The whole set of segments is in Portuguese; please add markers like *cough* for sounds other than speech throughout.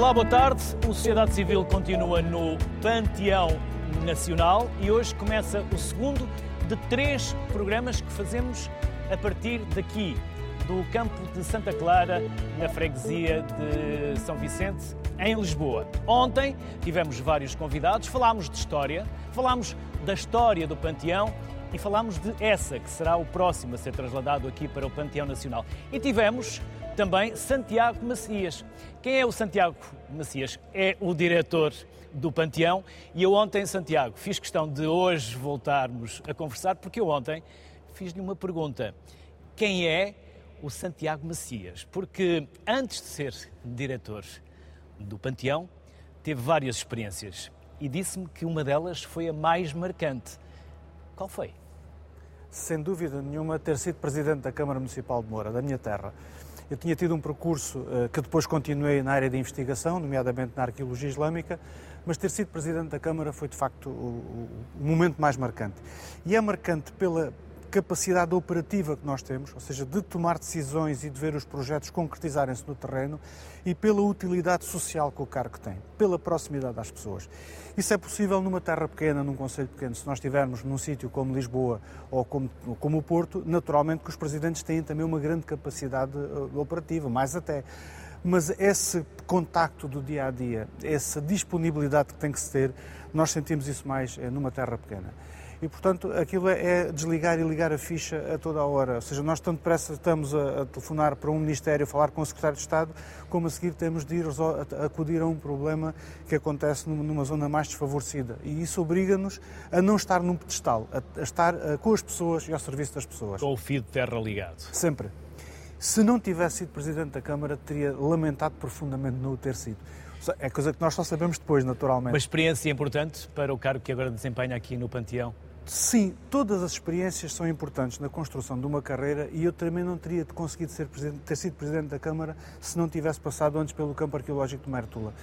Olá, boa tarde. O Sociedade Civil continua no Panteão Nacional e hoje começa o segundo de três programas que fazemos a partir daqui, do campo de Santa Clara, na freguesia de São Vicente, em Lisboa. Ontem tivemos vários convidados, falámos de história, falámos da história do Panteão e falámos de essa, que será o próximo a ser trasladado aqui para o Panteão Nacional. E tivemos também Santiago Macias. Quem é o Santiago Macias? É o diretor do Panteão e eu ontem, Santiago, fiz questão de hoje voltarmos a conversar porque eu ontem fiz-lhe uma pergunta. Quem é o Santiago Macias? Porque antes de ser diretor do Panteão, teve várias experiências e disse-me que uma delas foi a mais marcante. Qual foi? Sem dúvida nenhuma, ter sido presidente da Câmara Municipal de Moura, da minha terra. Eu tinha tido um percurso uh, que depois continuei na área de investigação, nomeadamente na arqueologia islâmica, mas ter sido presidente da Câmara foi de facto o, o momento mais marcante. E é marcante pela, capacidade operativa que nós temos, ou seja, de tomar decisões e de ver os projetos concretizarem-se no terreno e pela utilidade social que o cargo tem, pela proximidade às pessoas. Isso é possível numa terra pequena, num concelho pequeno. Se nós estivermos num sítio como Lisboa ou como, como o Porto, naturalmente que os presidentes têm também uma grande capacidade uh, operativa, mais até mas esse contacto do dia a dia, essa disponibilidade que tem que se ter, nós sentimos isso mais eh, numa terra pequena e, portanto, aquilo é, é desligar e ligar a ficha a toda a hora. Ou seja, nós tanto depressa estamos a, a telefonar para um Ministério, a falar com o Secretário de Estado, como a seguir temos de ir a, a acudir a um problema que acontece numa zona mais desfavorecida. E isso obriga-nos a não estar num pedestal, a, a estar a, com as pessoas e ao serviço das pessoas. Com o fio de terra ligado. Sempre. Se não tivesse sido Presidente da Câmara, teria lamentado profundamente não o ter sido. É coisa que nós só sabemos depois, naturalmente. Uma experiência importante para o cargo que agora desempenha aqui no Panteão? Sim, todas as experiências são importantes na construção de uma carreira e eu também não teria conseguido ser ter sido Presidente da Câmara se não tivesse passado antes pelo campo arqueológico de Mértola.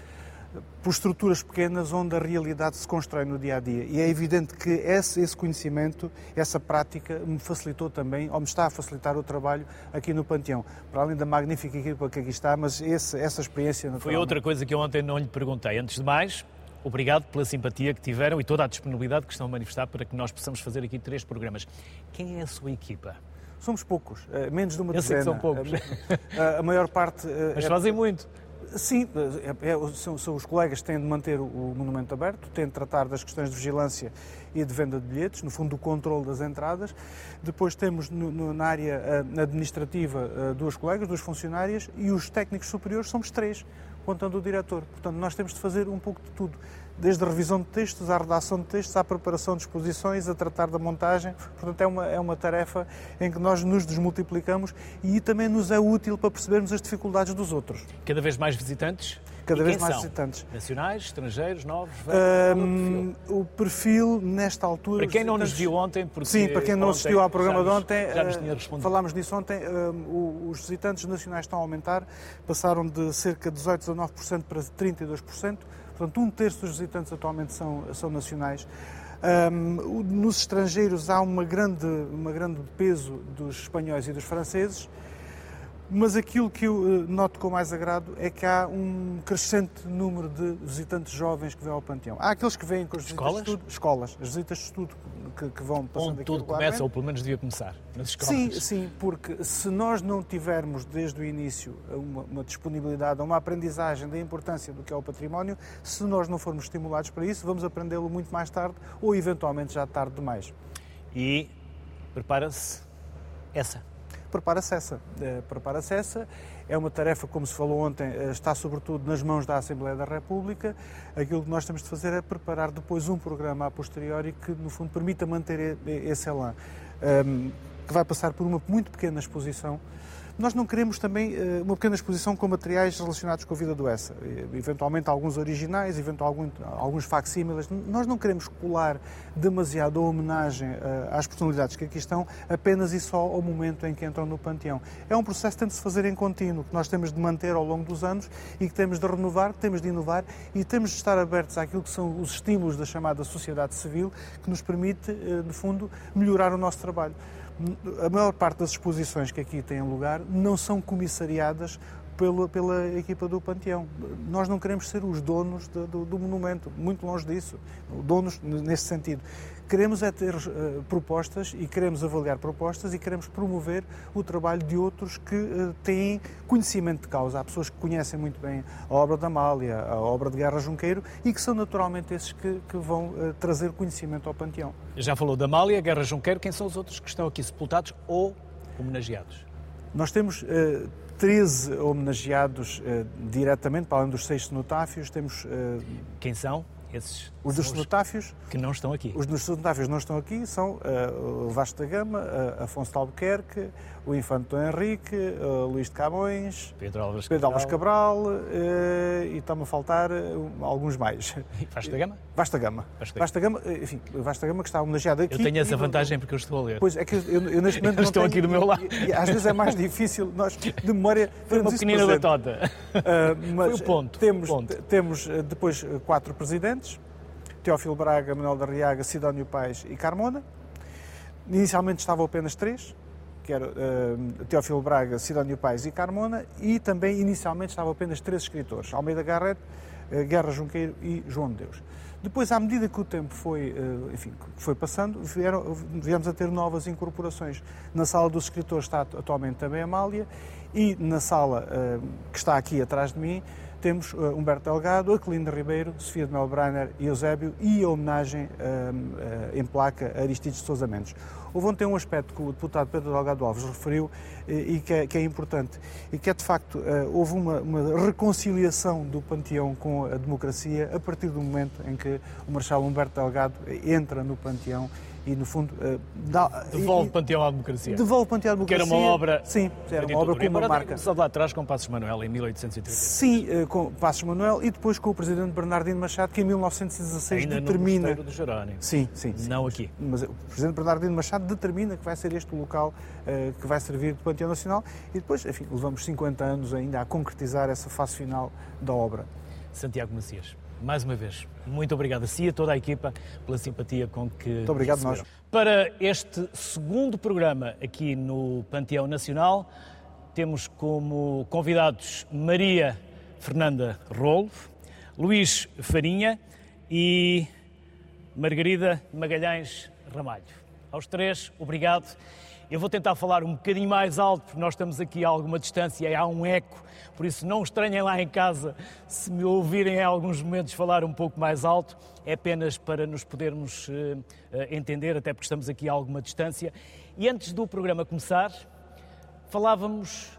Por estruturas pequenas onde a realidade se constrói no dia a dia. E é evidente que esse, esse conhecimento, essa prática, me facilitou também, ou me está a facilitar o trabalho aqui no Panteão. Para além da magnífica equipa que aqui está, mas esse, essa experiência. Foi outra coisa que eu ontem não lhe perguntei. Antes de mais, Obrigado pela simpatia que tiveram e toda a disponibilidade que estão a manifestar para que nós possamos fazer aqui três programas. Quem é a sua equipa? Somos poucos, eh, menos de uma Eu dezena. Sei que são poucos. A, a maior parte. Eh, Mas é... fazem muito. Sim, é, é, são, são, os colegas que têm de manter o, o, monumento aberto, têm de tratar das questões de vigilância e de venda de bilhetes, no fundo, do controle das entradas. Depois temos no, no, na área eh, administrativa duas colegas, duas funcionárias, e os técnicos superiores somos três contando o diretor. Portanto, nós temos de fazer um pouco de tudo, desde a revisão de textos, à redação de textos, à preparação de exposições, a tratar da montagem. Portanto, é uma, é uma tarefa em que nós nos desmultiplicamos e também nos é útil para percebermos as dificuldades dos outros. Cada vez mais visitantes? cada vez mais são? visitantes. Nacionais, estrangeiros, novos? Um, o perfil nesta altura. Para quem não nos viu ontem, porque Sim, para quem não assistiu ao programa de ontem, já nos tinha respondido. falámos disso ontem, um, os visitantes nacionais estão a aumentar, passaram de cerca de 18, 19% para 32%, portanto, um terço dos visitantes atualmente são, são nacionais. Um, nos estrangeiros há uma grande, uma grande peso dos espanhóis e dos franceses. Mas aquilo que eu eh, noto com mais agrado é que há um crescente número de visitantes jovens que vêm ao Panteão. Há aqueles que vêm com as visitas escolas? de estudo, escolas, as visitas de estudo que, que vão passando Onde tudo começa, ou pelo menos devia começar, nas escolas. Sim, sim, porque se nós não tivermos desde o início uma, uma disponibilidade, uma aprendizagem da importância do que é o património, se nós não formos estimulados para isso, vamos aprendê-lo muito mais tarde ou eventualmente já tarde demais. E prepara-se essa prepara-se essa. Eh, prepara-se. É uma tarefa, como se falou ontem, eh, está sobretudo nas mãos da Assembleia da República. Aquilo que nós temos de fazer é preparar depois um programa a posteriori que, no fundo, permita manter esse elan, ehm, que vai passar por uma muito pequena exposição nós não queremos também uh, uma pequena exposição com materiais relacionados com a vida do Essa, eventualmente alguns originais, eventualmente alguns facsímiles. Nós não queremos colar demasiado a homenagem uh, às personalidades que aqui estão apenas e só ao momento em que entram no panteão. É um processo que tem de se fazer em contínuo, que nós temos de manter ao longo dos anos e que temos de renovar, temos de inovar e temos de estar abertos àquilo que são os estímulos da chamada sociedade civil, que nos permite, uh, no fundo, melhorar o nosso trabalho a maior parte das exposições que aqui têm lugar não são comissariadas pela, pela equipa do Panteão. Nós não queremos ser os donos do, do, do monumento, muito longe disso, donos nesse sentido. Queremos é ter uh, propostas e queremos avaliar propostas e queremos promover o trabalho de outros que uh, têm conhecimento de causa. Há pessoas que conhecem muito bem a obra da Amália, a obra de Guerra Junqueiro e que são naturalmente esses que, que vão uh, trazer conhecimento ao Panteão. Já falou da Amália, Guerra Junqueiro, quem são os outros que estão aqui sepultados ou homenageados? Nós temos 13 homenageados diretamente, para além dos seis cenotáfios. Temos. Quem são? Esses os dos cenotáfios que não estão aqui. Os dos cenotáfios não estão aqui são uh, o Vasta Gama, uh, Afonso de Albuquerque, o Infante Dom Henrique, uh, Luís de Camões, Pedro Álvares Pedro Cabral, Cabral uh, e está-me a faltar uh, alguns mais. *laughs* Vasta Gama? Vasta Gama. Vasta, Vasta Gama, enfim, Vasta Gama que está homenageado aqui. Eu tenho essa vantagem porque eu estou a ler. Pois é que eu, eu neste momento *laughs* estou tenho, aqui do meu lado. E, às vezes é mais difícil nós de memória *laughs* Foi uma pequenina batota. Uh, mas Foi o ponto. Temos, o ponto. temos depois quatro presidentes Teófilo Braga, Manuel da Riaga, Sidónio Paes e Carmona. Inicialmente estavam apenas três, que era uh, Teófilo Braga, Sidónio Paes e Carmona, e também inicialmente estavam apenas três escritores, Almeida Garrett, uh, Guerra Junqueiro e João de Deus. Depois, à medida que o tempo foi, uh, enfim, foi passando, vieram, viemos a ter novas incorporações. Na sala dos escritores está atualmente também a Amália, e na sala que está aqui atrás de mim temos uh, Humberto Delgado, Aquilino Ribeiro, Sofia de Melbrenner e Eusébio e a homenagem uh, uh, em placa a Aristides de Sousa Mendes. Houve ontem um aspecto que o deputado Pedro Delgado Alves referiu e que é, que é importante, e que é de facto, houve uma, uma, reconciliação do panteão com a democracia a partir do momento em que o Marshal Humberto Delgado entra no panteão e, no fundo, uh, dá, devolve e, Panteão à democracia. Devolve Panteão à democracia. Que era uma obra. Sim, era uma obra com uma marca. Começou lá atrás com Passos Manuel, em 1830. Sim, uh, com Passos Manuel e depois com o presidente Bernardino Machado, que em 1916 Ainda determina. No do Jerónimo. Sim, sim, sim. Não aqui. Mas o presidente Bernardino Machado determina que vai ser este o local uh, que vai servir de Panteão Nacional e depois, enfim, levamos 50 anos ainda a concretizar essa fase final da obra. Santiago Macias mais uma vez, muito obrigado a si e a toda a equipa pela simpatia com que. Muito obrigado, nós. Para este segundo programa aqui no Panteão Nacional, temos como convidados Maria Fernanda Rolo, Luís Farinha e Margarida Magalhães Ramalho. Aos três, obrigado. Eu vou tentar falar um bocadinho mais alto, porque nós estamos aqui a alguma distância e há um eco, por isso não estranhem lá em casa se me ouvirem em alguns momentos falar um pouco mais alto. É apenas para nos podermos uh, uh, entender, até porque estamos aqui a alguma distância. E antes do programa começar, falávamos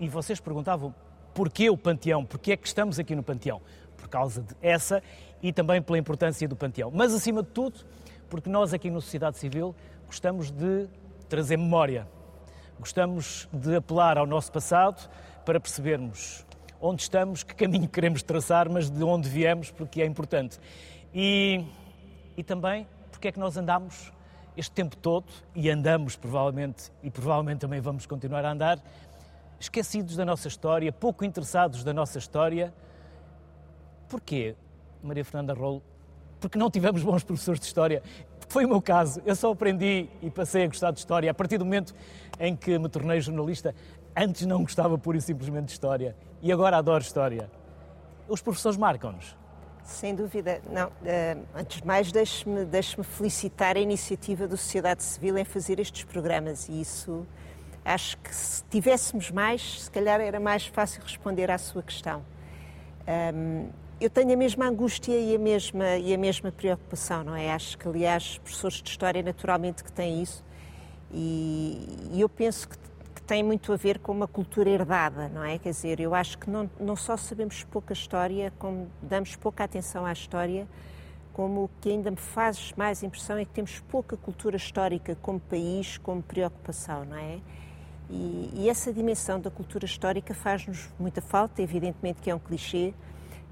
e vocês perguntavam porquê o Panteão, porquê é que estamos aqui no Panteão? Por causa de essa e também pela importância do Panteão. Mas acima de tudo, porque nós aqui no Sociedade Civil gostamos de trazer memória. Gostamos de apelar ao nosso passado para percebermos onde estamos, que caminho queremos traçar, mas de onde viemos, porque é importante. E, e também porque é que nós andamos este tempo todo, e andamos provavelmente, e provavelmente também vamos continuar a andar, esquecidos da nossa história, pouco interessados da nossa história. Porquê, Maria Fernanda Rolo? Porque não tivemos bons professores de história foi o meu caso. Eu só aprendi e passei a gostar de história a partir do momento em que me tornei jornalista. Antes não gostava pura e simplesmente de história e agora adoro história. Os professores marcam-nos. Sem dúvida. Não, uh, antes de mais, deixe-me deixe felicitar a iniciativa da sociedade civil em fazer estes programas e isso acho que se tivéssemos mais, se calhar era mais fácil responder à sua questão. Um, eu tenho a mesma angústia e a mesma, e a mesma preocupação, não é? Acho que, aliás, professores de História naturalmente que têm isso e, e eu penso que, tem muito a ver com uma cultura herdada, não é? Quer dizer, eu acho que não, não só sabemos pouca história, como damos pouca atenção à história, como o que ainda me faz mais impressão é que temos pouca cultura histórica como país, como preocupação, não é? E, e essa dimensão da cultura histórica faz-nos muita falta, evidentemente que é um clichê,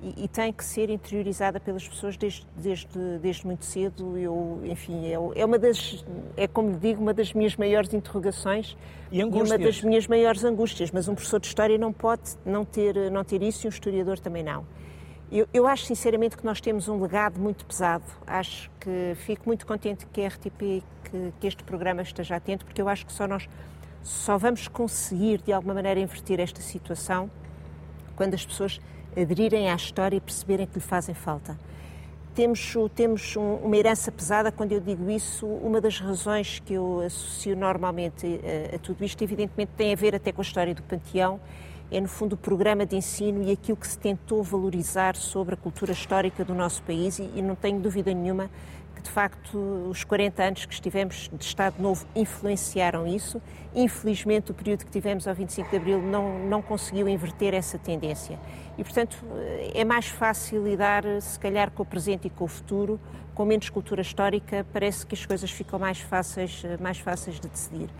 e, e, tem que ser interiorizada pelas pessoas desde, desde, desde muito cedo. Eu, enfim, é, é, uma das, é como lhe digo, uma das minhas maiores interrogações e, e, uma das minhas maiores angústias. Mas um professor de história não pode não ter, não ter isso e um historiador também não. Eu, eu acho sinceramente que nós temos um legado muito pesado. Acho que fico muito contente que a RTP, que, que este programa esteja atento, porque eu acho que só nós só vamos conseguir de alguma maneira inverter esta situação quando as pessoas aderirem à história e perceberem que lhe fazem falta. Temos, temos um, uma herança pesada, quando eu digo isso, uma das razões que eu associo normalmente a, a tudo isto, evidentemente, tem a ver até com a história do Panteão, é no fundo o programa de ensino e aquilo que se tentou valorizar sobre a cultura histórica do nosso país e, e não tenho dúvida nenhuma de facto, os 40 anos que estivemos de Estado Novo influenciaram isso. Infelizmente, o período que tivemos ao 25 de Abril não, não conseguiu inverter essa tendência. E, portanto, é mais fácil lidar, se calhar, com o presente e com o futuro, com menos cultura histórica, parece que as coisas ficam mais fáceis, mais fáceis de decidir.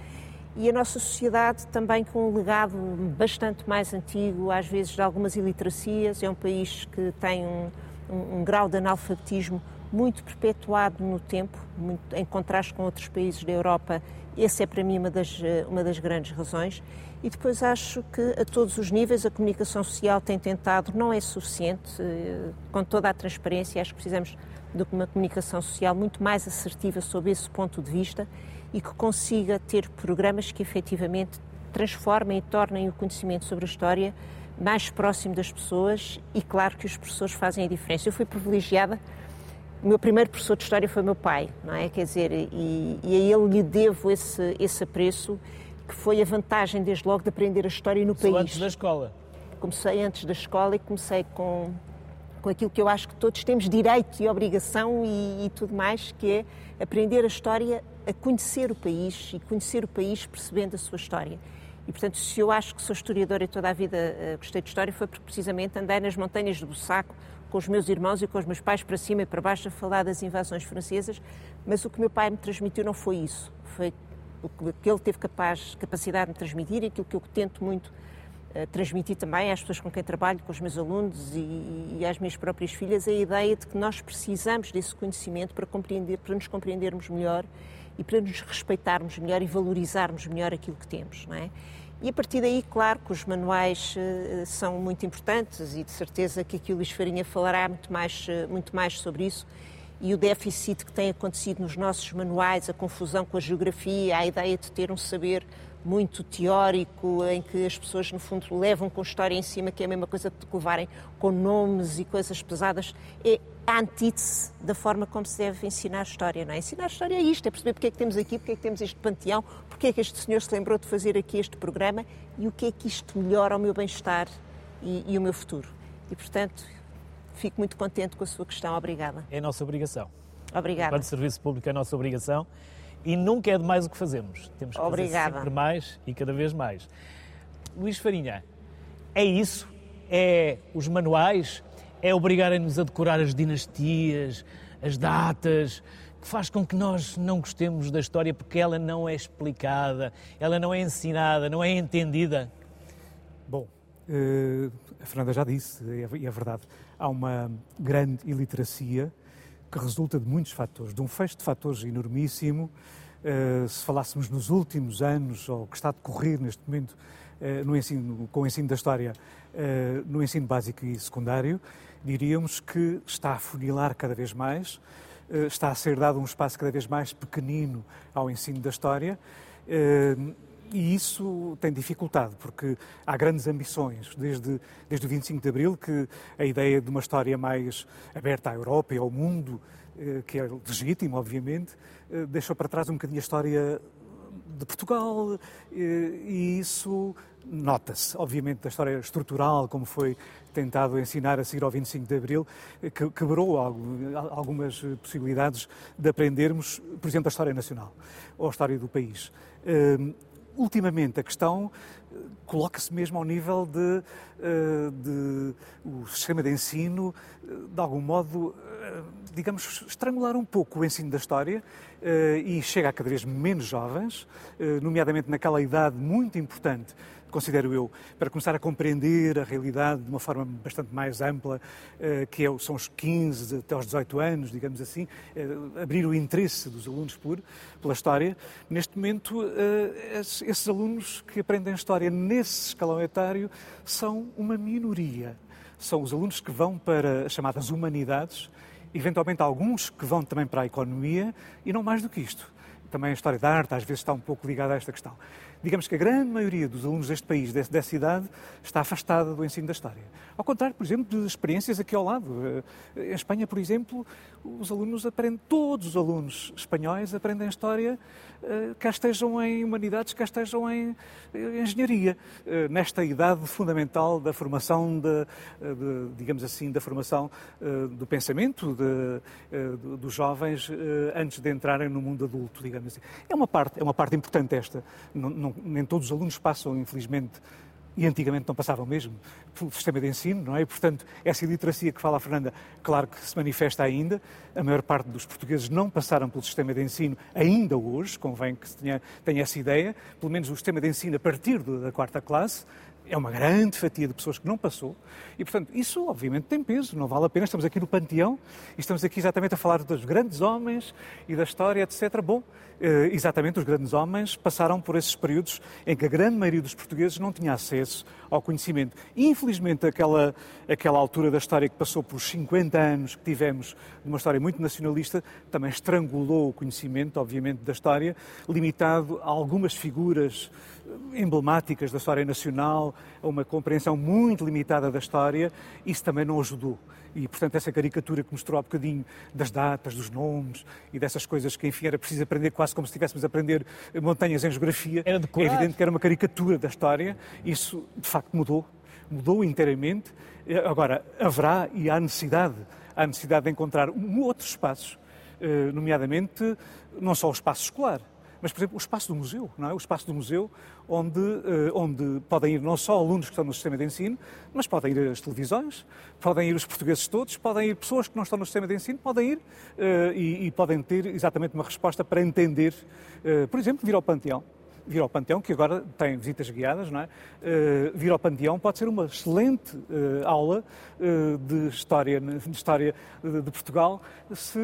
E a nossa sociedade também com um legado bastante mais antigo, às vezes de algumas iliteracias, é um país que tem um, um, um grau de analfabetismo muito perpetuado no tempo, muito, em contraste com outros países da Europa. Essa é para mim uma das, eh, uma das grandes razões. E depois acho que a todos os níveis a comunicação social tem tentado, não é suficiente, eh, com toda a transparência, acho que precisamos de uma comunicação social muito mais assertiva sob esse ponto de vista e que consiga ter programas que efetivamente transformem e tornem o conhecimento sobre a história mais próximo das pessoas e claro que os professores fazem a diferença. Eu fui privilegiada o meu primeiro professor de História foi meu pai, não é? Quer dizer, e, e a ele lhe devo esse, esse apreço, que foi a vantagem, desde logo, de aprender a História no país. antes da escola? Comecei antes da escola e comecei com, com aquilo que eu acho que todos temos direito e obrigação e, e tudo mais, que é aprender a História a conhecer o país e conhecer o país percebendo a sua história. E, portanto, se eu acho que sou historiadora e toda a vida uh, gostei de história, foi porque precisamente andei nas montanhas do Bussaco com os meus irmãos e com os meus pais para cima e para baixo a falar das invasões francesas, mas o que meu pai me transmitiu não foi isso. Foi o que ele teve capaz, capacidade de me transmitir e aquilo que eu tento muito uh, transmitir também às pessoas com quem trabalho, com os meus alunos e, e às minhas próprias filhas, a ideia de que nós precisamos desse conhecimento para, compreender, para nos compreendermos melhor e para nos respeitarmos melhor e valorizarmos melhor aquilo que temos, não é? E a partir daí, claro que os manuais uh, são muito importantes e de certeza que aqui o Luís Farinha falará muito mais, uh, muito mais sobre isso. E o déficit que tem acontecido nos nossos manuais, a confusão com a geografia, a ideia de ter um saber muito teórico, em que as pessoas, no fundo, levam com história em cima, que é a mesma coisa de levarem com nomes e coisas pesadas, é a antítese da forma como se deve ensinar história. Não é? Ensinar história é isto, é perceber porque é que temos aqui, porque é que temos este panteão, porque é que este senhor se lembrou de fazer aqui este programa e o que é que isto melhora o meu bem-estar e, e o meu futuro. E, portanto, fico muito contente com a sua questão. Obrigada. É a nossa obrigação. Obrigada. Enquanto serviço público é a nossa obrigação e nunca é demais o que fazemos. Temos que Obrigada. fazer sempre mais e cada vez mais. Luís Farinha, é isso? É os manuais? É obrigarem-nos a decorar as dinastias, as datas, que faz com que nós não gostemos da história porque ela não é explicada, ela não é ensinada, não é entendida? Bom, uh, a Fernanda já disse, e é, é verdade, há uma grande iliteracia que resulta de muitos fatores, de um fecho de fatores enormíssimo. Uh, se falássemos nos últimos anos, ou que está a decorrer neste momento uh, no ensino, com o ensino da história, uh, no ensino básico e secundário, diríamos que está a funilar cada vez mais, está a ser dado um espaço cada vez mais pequenino ao ensino da história. E isso tem dificultado, porque há grandes ambições, desde, desde o 25 de Abril, que a ideia de uma história mais aberta à Europa e ao mundo, eh, que é legítimo, obviamente, eh, deixou para trás um bocadinho a história de Portugal, eh, e isso nota-se, obviamente, da história estrutural, como foi tentado ensinar a seguir ao 25 de Abril, que quebrou algumas possibilidades de aprendermos, por exemplo, a história nacional ou a história do país ultimamente a questão eh, coloca-se mesmo ao nível de, eh, de, o sistema de ensino, eh, de algum modo, digamos, estrangular um pouco o ensino da história e chega a cada vez menos jovens, nomeadamente naquela idade muito importante considero eu, para começar a compreender a realidade de uma forma bastante mais ampla, eh, que é são os 15 até aos 18 anos, digamos assim, eh, abrir o interesse dos alunos por, pela história. Neste momento, eh, esses alunos que aprendem história nesse escalão etário são uma minoria. São os alunos que vão para as chamadas humanidades, eventualmente alguns que vão também para a economia, e não mais do que isto. Também a história da arte às vezes está um pouco ligada a esta questão. Digamos que a grande maioria dos alunos deste país, dessa idade, está afastada do ensino da história. Ao contrário, por exemplo, de experiências aqui ao lado. Eh, em Espanha, por exemplo, os alunos aprendem, todos os alunos espanhóis aprendem história, eh, quer estejam em humanidades, quer estejam em engenharia, nesta idade fundamental da formação, de, de digamos assim, da formação do pensamento de, dos jovens antes de entrarem no mundo adulto, digamos assim. É uma parte, é uma parte importante esta. Não, não, nem todos os alunos passam, infelizmente, e antigamente não passavam mesmo, pelo sistema de ensino, não é? E, portanto, essa iliteracia que fala a Fernanda, claro que se manifesta ainda. A maior parte dos portugueses não passaram pelo sistema de ensino ainda hoje, convém que se tenha, tenha essa ideia. Pelo menos o sistema de ensino a partir da quarta classe é uma grande fatia de pessoas que não passou e, portanto, isso obviamente tem peso, não vale a pena. Estamos aqui no panteão e estamos aqui exatamente a falar dos grandes homens e da história, etc. Bom, exatamente os grandes homens passaram por esses períodos em que a grande maioria dos portugueses não tinha acesso ao conhecimento. Infelizmente, aquela, aquela altura da história que passou por 50 anos que tivemos de uma história muito nacionalista também estrangulou o conhecimento, obviamente, da história, limitado a algumas figuras emblemáticas da história nacional, a uma compreensão muito limitada da história, isso também não ajudou. E, portanto, essa caricatura que mostrou há bocadinho das datas, dos nomes e dessas coisas que, enfim, era preciso aprender quase como se estivéssemos a aprender montanhas em geografia, é evidente que era uma caricatura da história. Isso, de facto, mudou. Mudou inteiramente. Agora, haverá e há necessidade, há necessidade de encontrar outros espaços, eh, nomeadamente não só o espaço escolar, mas, por exemplo, o espaço do museu, não é? O espaço do museu onde, uh, onde podem ir não só alunos que estão no sistema de ensino, mas podem ir as televisões, podem ir os portugueses todos, podem ir pessoas que não estão no sistema de ensino, podem ir uh, e, e, podem ter exatamente uma resposta para entender, uh, por exemplo, vir ao Panteão vir ao Panteão, que agora tem visitas guiadas, não é? Uh, vir ao Panteão pode ser uma excelente uh, aula uh, de história, de, história de, de Portugal se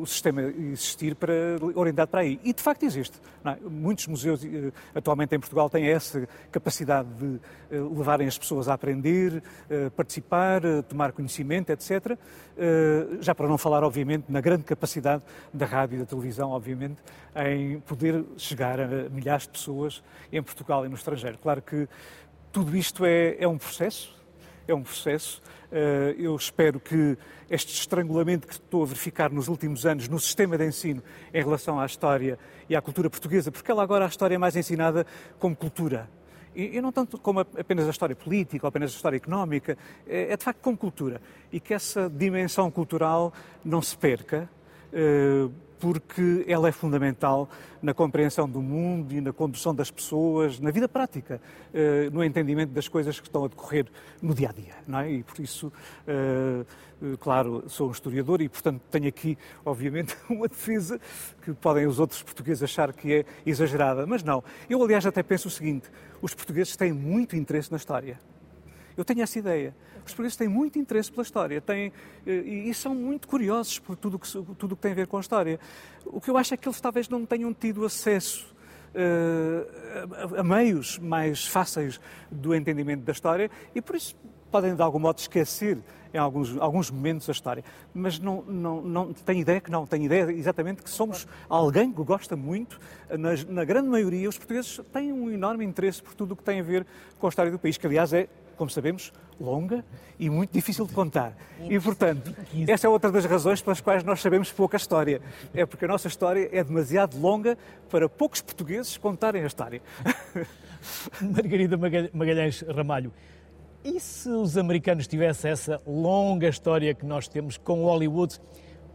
o sistema existir para, orientado para aí. E de facto existe. É? Muitos museus atualmente em Portugal têm essa capacidade de levarem as pessoas a aprender, participar, tomar conhecimento, etc. Já para não falar, obviamente, na grande capacidade da rádio e da televisão, obviamente, em poder chegar a milhares pessoas em Portugal e no estrangeiro. Claro que tudo isto é, é um processo, é um processo. Eh, eu espero que este estrangulamento que estou a verificar nos últimos anos no sistema de ensino em relação à história e à cultura portuguesa, porque ela agora a história é mais ensinada como cultura. E, não tanto como apenas a história política ou apenas a história económica, é, é de facto como cultura. E que essa dimensão cultural não se perca, eh, porque ela é fundamental na compreensão do mundo e na condução das pessoas, na vida prática, eh, no entendimento das coisas que estão a decorrer no dia a dia. Não é? E por isso, eh, claro, sou um historiador e, portanto, tenho aqui, obviamente, *laughs* uma defesa que podem os outros portugueses achar que é exagerada, mas não. Eu, aliás, até penso o seguinte: os portugueses têm muito interesse na história. Eu tenho essa ideia. Os portugueses têm muito interesse pela história têm, eh, e são muito curiosos por tudo que, tudo que tem a ver com a história. O que eu acho é que eles talvez não tenham tido acesso uh, a, a meios mais fáceis do entendimento da história e por isso podem de algum modo esquecer em alguns, alguns momentos a história. Mas não, não, não tenho ideia que não, tenho ideia exatamente que somos alguém que gosta muito, na, na grande maioria, os portugueses têm um enorme interesse por tudo o que tem a ver com a história do país, que aliás é como sabemos, longa e muito difícil de contar. E, portanto, essa é outra das razões pelas quais nós sabemos pouca história. É porque a nossa história é demasiado longa para poucos portugueses contarem a história. *laughs* Margarida Magalhães Ramalho, e se os americanos tivessem essa longa história que nós temos com Hollywood,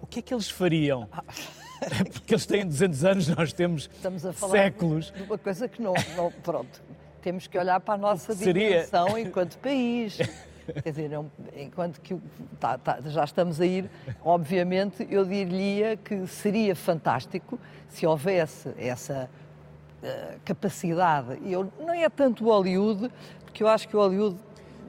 o que é que eles fariam? *laughs* Porque eles têm 200 anos, nós temos Estamos a falar séculos. De uma coisa que não, não pronto, temos que olhar para a nossa dimensão Seria... enquanto país. Quer dizer, enquanto que tá, tá, já estamos a ir, obviamente eu diria que seria fantástico se houvesse essa uh, capacidade. Eu, não é tanto o Hollywood, porque eu acho que o Hollywood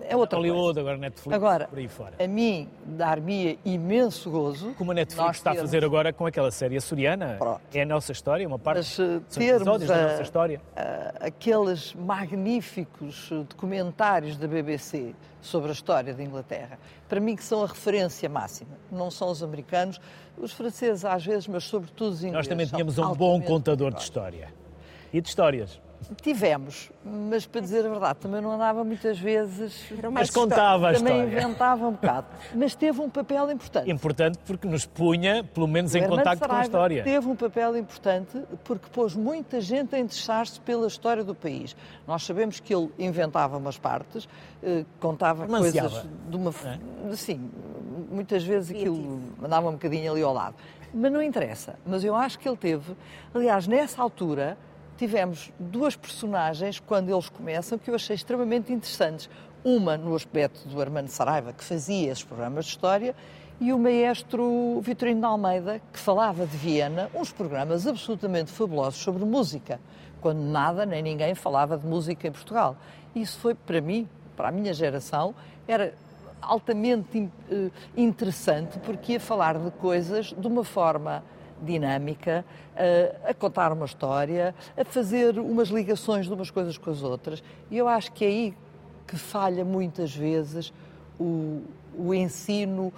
é outra Hollywood, coisa. agora Netflix, agora, por aí fora. A mim dar-me imenso gozo. Como a Netflix está termos... a fazer agora com aquela série açoriana. Pronto. É a nossa história, uma parte Mas, uh, são episódios a, da nossa história. A, aqueles magníficos documentários da BBC sobre a história da Inglaterra, para mim que são a referência máxima. Não são os americanos, os franceses às vezes, mas sobretudo os ingleses. Nós também tínhamos um bom contador de história. E de histórias. Tivemos, mas para dizer a verdade, também não andava muitas vezes. Mas contava a Também história. inventava um bocado. Mas teve um papel importante. Importante porque nos punha, pelo menos, em O Hermano contacto com a história. Teve um papel importante porque pôs muita gente a interessar-se pela história do país. Nós sabemos que ele inventava umas partes, eh, contava Romanceava. coisas de uma. Sim, muitas vezes aquilo andava um bocadinho ali ao lado. Mas não interessa. Mas eu acho que ele teve. Aliás, nessa altura. Tivemos duas personagens, quando eles começam, que eu achei extremamente interessantes. Uma no aspecto do Armando Saraiva, que fazia esses programas de história, e o maestro Vitorino de Almeida, que falava de Viena, uns programas absolutamente fabulosos sobre música, quando nada nem ninguém falava de música em Portugal. Isso foi, para mim, para a minha geração, era altamente eh, interessante, porque ia falar de coisas de uma forma dinâmica, eh, a contar uma história, a fazer umas ligações de umas coisas com as outras. E eu acho que é aí que falha muitas vezes o, o ensino,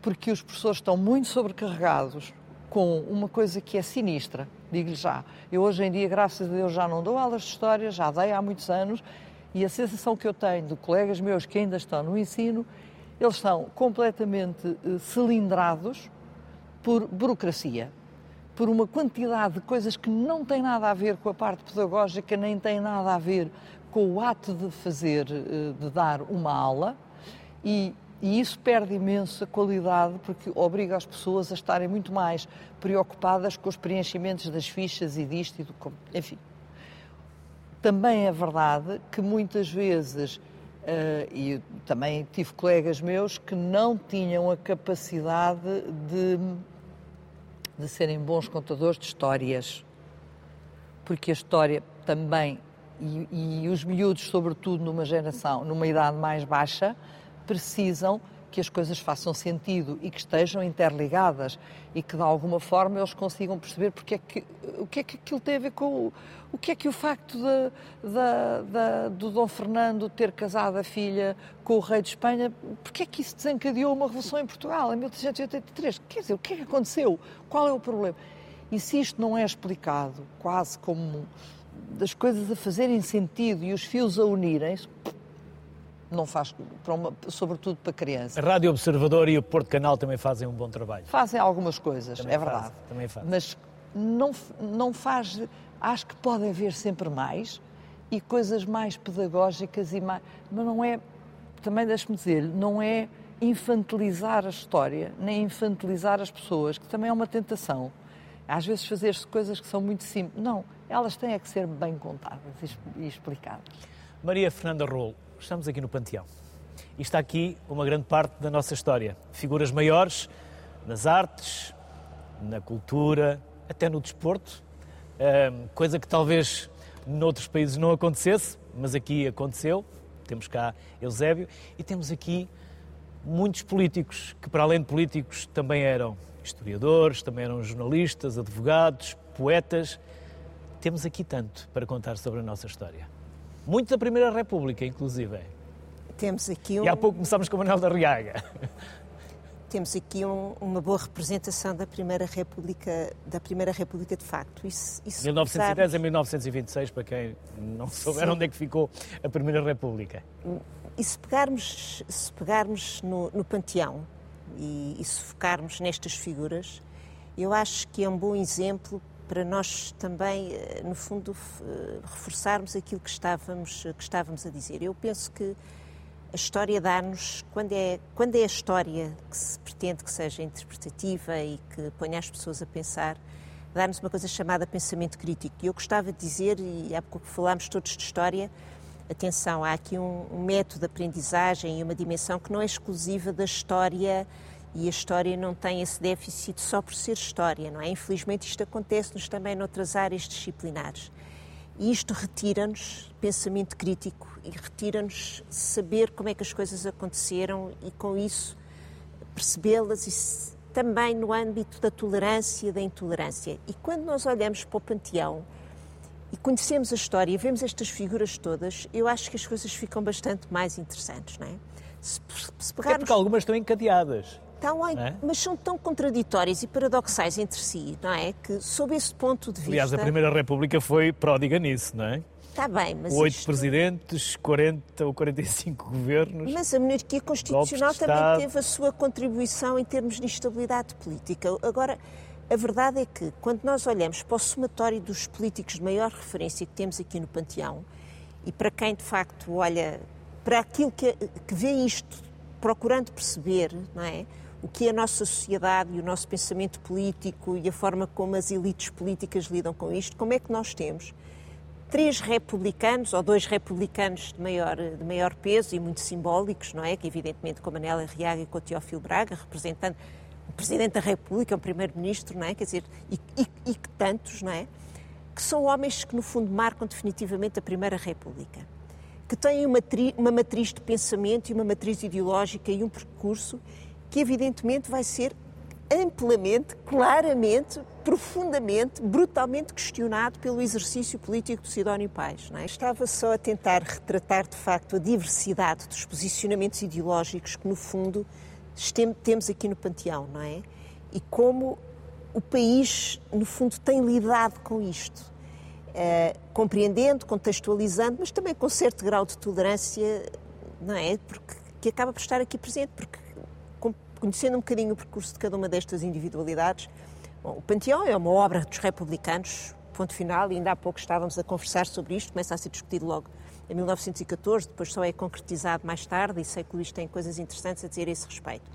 porque os professores estão muito sobrecarregados com uma coisa que é sinistra, digo-lhe já. Eu hoje em dia, graças a Deus, já não dou aulas de história, já dei há muitos anos, e a sensação que eu tenho de colegas meus que ainda estão no ensino, eles são completamente eh, cilindrados por burocracia, por uma quantidade de coisas que não têm nada a ver com a parte pedagógica, nem têm nada a ver com o ato de fazer, eh, de dar uma aula, e, e isso perde imenso a qualidade, porque obriga as pessoas a estarem muito mais preocupadas com os preenchimentos das fichas e disto e do. Enfim. Também é verdade que muitas vezes Uh, e também tive colegas meus que não tinham a capacidade de, de serem bons contadores de histórias. Porque a história também, e, e os miúdos, sobretudo numa geração, numa idade mais baixa, precisam que as coisas façam sentido e que estejam interligadas e que de alguma forma eles consigam perceber porque é que, o que é que aquilo tem a ver com o, que é que o facto de, de, de, do Dom Fernando ter casado a filha com o rei de Espanha, porque é que isso desencadeou uma revolução em Portugal em 1383? Quer dizer, o que é que aconteceu? Qual é o problema? E se isto não é explicado quase como das coisas a fazerem sentido e os fios a unirem-se, não faz, para uma, sobretudo para crianças. A Rádio Observador e o Porto Canal também fazem um bom trabalho. Fazem algumas coisas, também é verdade. Faz, também faz. Mas não, não faz. Acho que pode haver sempre mais e coisas mais pedagógicas e mais. Mas não é. Também deixe-me dizer, não é infantilizar a história, nem infantilizar as pessoas, que também é uma tentação. Às vezes fazer-se coisas que são muito simples. Não, elas têm é que ser bem contadas e explicadas. Maria Fernanda Rolo, estamos aqui no Panteão. E está aqui uma grande parte da nossa história. Figuras maiores nas artes, na cultura, até no desporto. coisa que talvez noutros países não acontecesse, mas aqui aconteceu. Temos cá Eusébio e temos aqui muitos políticos, que para além de políticos também eram historiadores, também eram jornalistas, advogados, poetas. Temos aqui tanto para contar sobre a nossa história. Muito da Primeira República, inclusive. Temos aqui um... E há pouco começámos com o Manuel da Riaga. Temos aqui um, uma boa representação da Primeira República, da Primeira República de facto. Isso, isso 1910 a 1926, para quem não souber Sim. onde é que ficou a Primeira República. E se pegarmos, se pegarmos no, no Panteão e, e se focarmos nestas figuras, eu acho que é um bom exemplo para nós também, no fundo, reforçarmos aquilo que estávamos, que estávamos a dizer. Eu penso que a história dá-nos, quando é, quando é a história que se pretende que seja interpretativa e que ponha as pessoas a pensar, dá-nos uma coisa chamada pensamento crítico. E eu gostava de dizer, e há pouco falámos todos de história, atenção, há aqui um, um método de aprendizagem e uma dimensão que não é exclusiva da história e a história não tem esse déficit só por ser história, não é? Infelizmente isto acontece-nos também noutras áreas disciplinares. E isto retira-nos pensamento crítico e retira-nos saber como é que as coisas aconteceram e, com isso, percebê-las e também no âmbito da tolerância e da intolerância. E quando nós olhamos para o panteão e conhecemos a história e vemos estas figuras todas, eu acho que as coisas ficam bastante mais interessantes, não é? Se, se pegarmos... É porque algumas estão encadeadas. É? Mas são tão contraditórias e paradoxais entre si, não é? Que, sob esse ponto de vista. Aliás, a Primeira República foi pródiga nisso, não é? Está bem, mas. Oito isto... presidentes, 40 ou 45 governos. Mas a monarquia constitucional também teve a sua contribuição em termos de instabilidade política. Agora, a verdade é que, quando nós olhamos para o somatório dos políticos de maior referência que temos aqui no Panteão, e para quem de facto olha para aquilo que, que vê isto, procurando perceber, não é? O que é a nossa sociedade e o nosso pensamento político e a forma como as elites políticas lidam com isto, como é que nós temos três republicanos, ou dois republicanos de maior, de maior peso e muito simbólicos, não é? Que evidentemente com Manela Riaga e com o Teófilo Braga, representando o Presidente da República, o Primeiro-Ministro, não é? Quer dizer, e, e, e que tantos, não é? Que são homens que no fundo marcam definitivamente a Primeira República. Que têm uma, tri, uma matriz de pensamento e uma matriz ideológica e um percurso que evidentemente vai ser amplamente, claramente, profundamente, brutalmente questionado pelo exercício político do Sidónio Pais. É? Estava só a tentar retratar, de facto, a diversidade dos posicionamentos ideológicos que, no fundo, temos aqui no Panteão, não é? E como o país, no fundo, tem lidado com isto. Uh, compreendendo, contextualizando, mas também com certo grau de tolerância, não é? Porque que acaba por estar aqui presente, porque conhecendo um bocadinho o percurso de cada uma destas individualidades, bom, o Panteão é uma obra dos republicanos, ponto final, e ainda há pouco estávamos a conversar sobre isto, começa a ser discutido logo em 1914, depois só é concretizado mais tarde, e sei que o Luís tem coisas interessantes a dizer a esse respeito.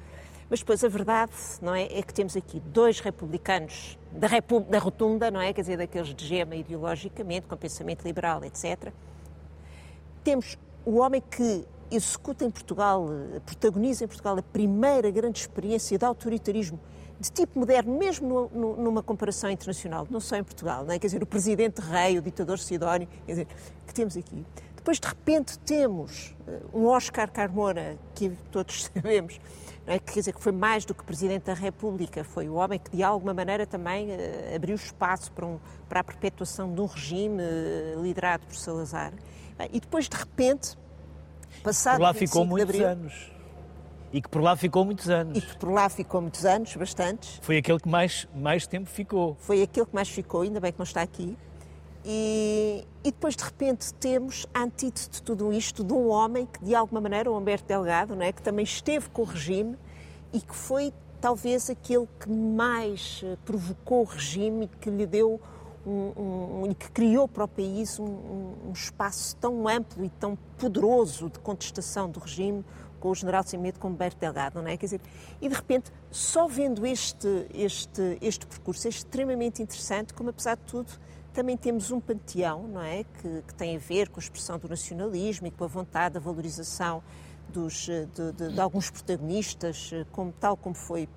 Mas depois a verdade, não é, é que temos aqui dois republicanos da, Repu da rotunda, não é, quer dizer, daqueles de gema ideologicamente, com pensamento liberal, etc. Temos o homem que executa em Portugal, protagoniza em Portugal a primeira grande experiência de autoritarismo de tipo moderno, mesmo no, no, numa comparação internacional, não só em Portugal, não é? quer dizer, o presidente rei, o ditador Sidónio, quer dizer, que temos aqui. Depois, de repente, temos uh, um Oscar Carmona, que todos *laughs* sabemos, é? quer dizer, que foi mais do que presidente da República, foi o homem que, de alguma maneira, também uh, abriu espaço para, um, para, a perpetuação de um regime liderado por Salazar. e depois, de repente, Passado por lá ficou muitos anos. E que por lá ficou muitos anos. E que por lá ficou muitos anos, bastantes. Foi aquele que mais, mais tempo ficou. Foi aquele que mais ficou, ainda bem que não está aqui. E, e depois, de repente, temos a antítese de tudo isto de um homem que, de alguma maneira, o Humberto Delgado, não é? que também esteve com o regime e que foi talvez aquele que mais eh, provocou o regime e que lhe deu um, um, que criou para o país um, espaço tão amplo e tão poderoso de contestação do regime com o general sem medo como Berto Delgado, não é? Quer dizer, e de repente, só vendo este, este, este percurso, é extremamente interessante, como apesar de tudo, também temos um panteão, não é? Que, que tem a ver com a expressão do nacionalismo e com a vontade da valorização dos, eh, de, de, de, alguns protagonistas, eh, como, tal como foi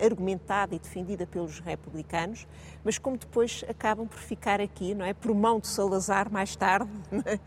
argumentada e defendida pelos republicanos, mas como depois acabam por ficar aqui, não é? Por mão de Salazar mais tarde, *laughs* é?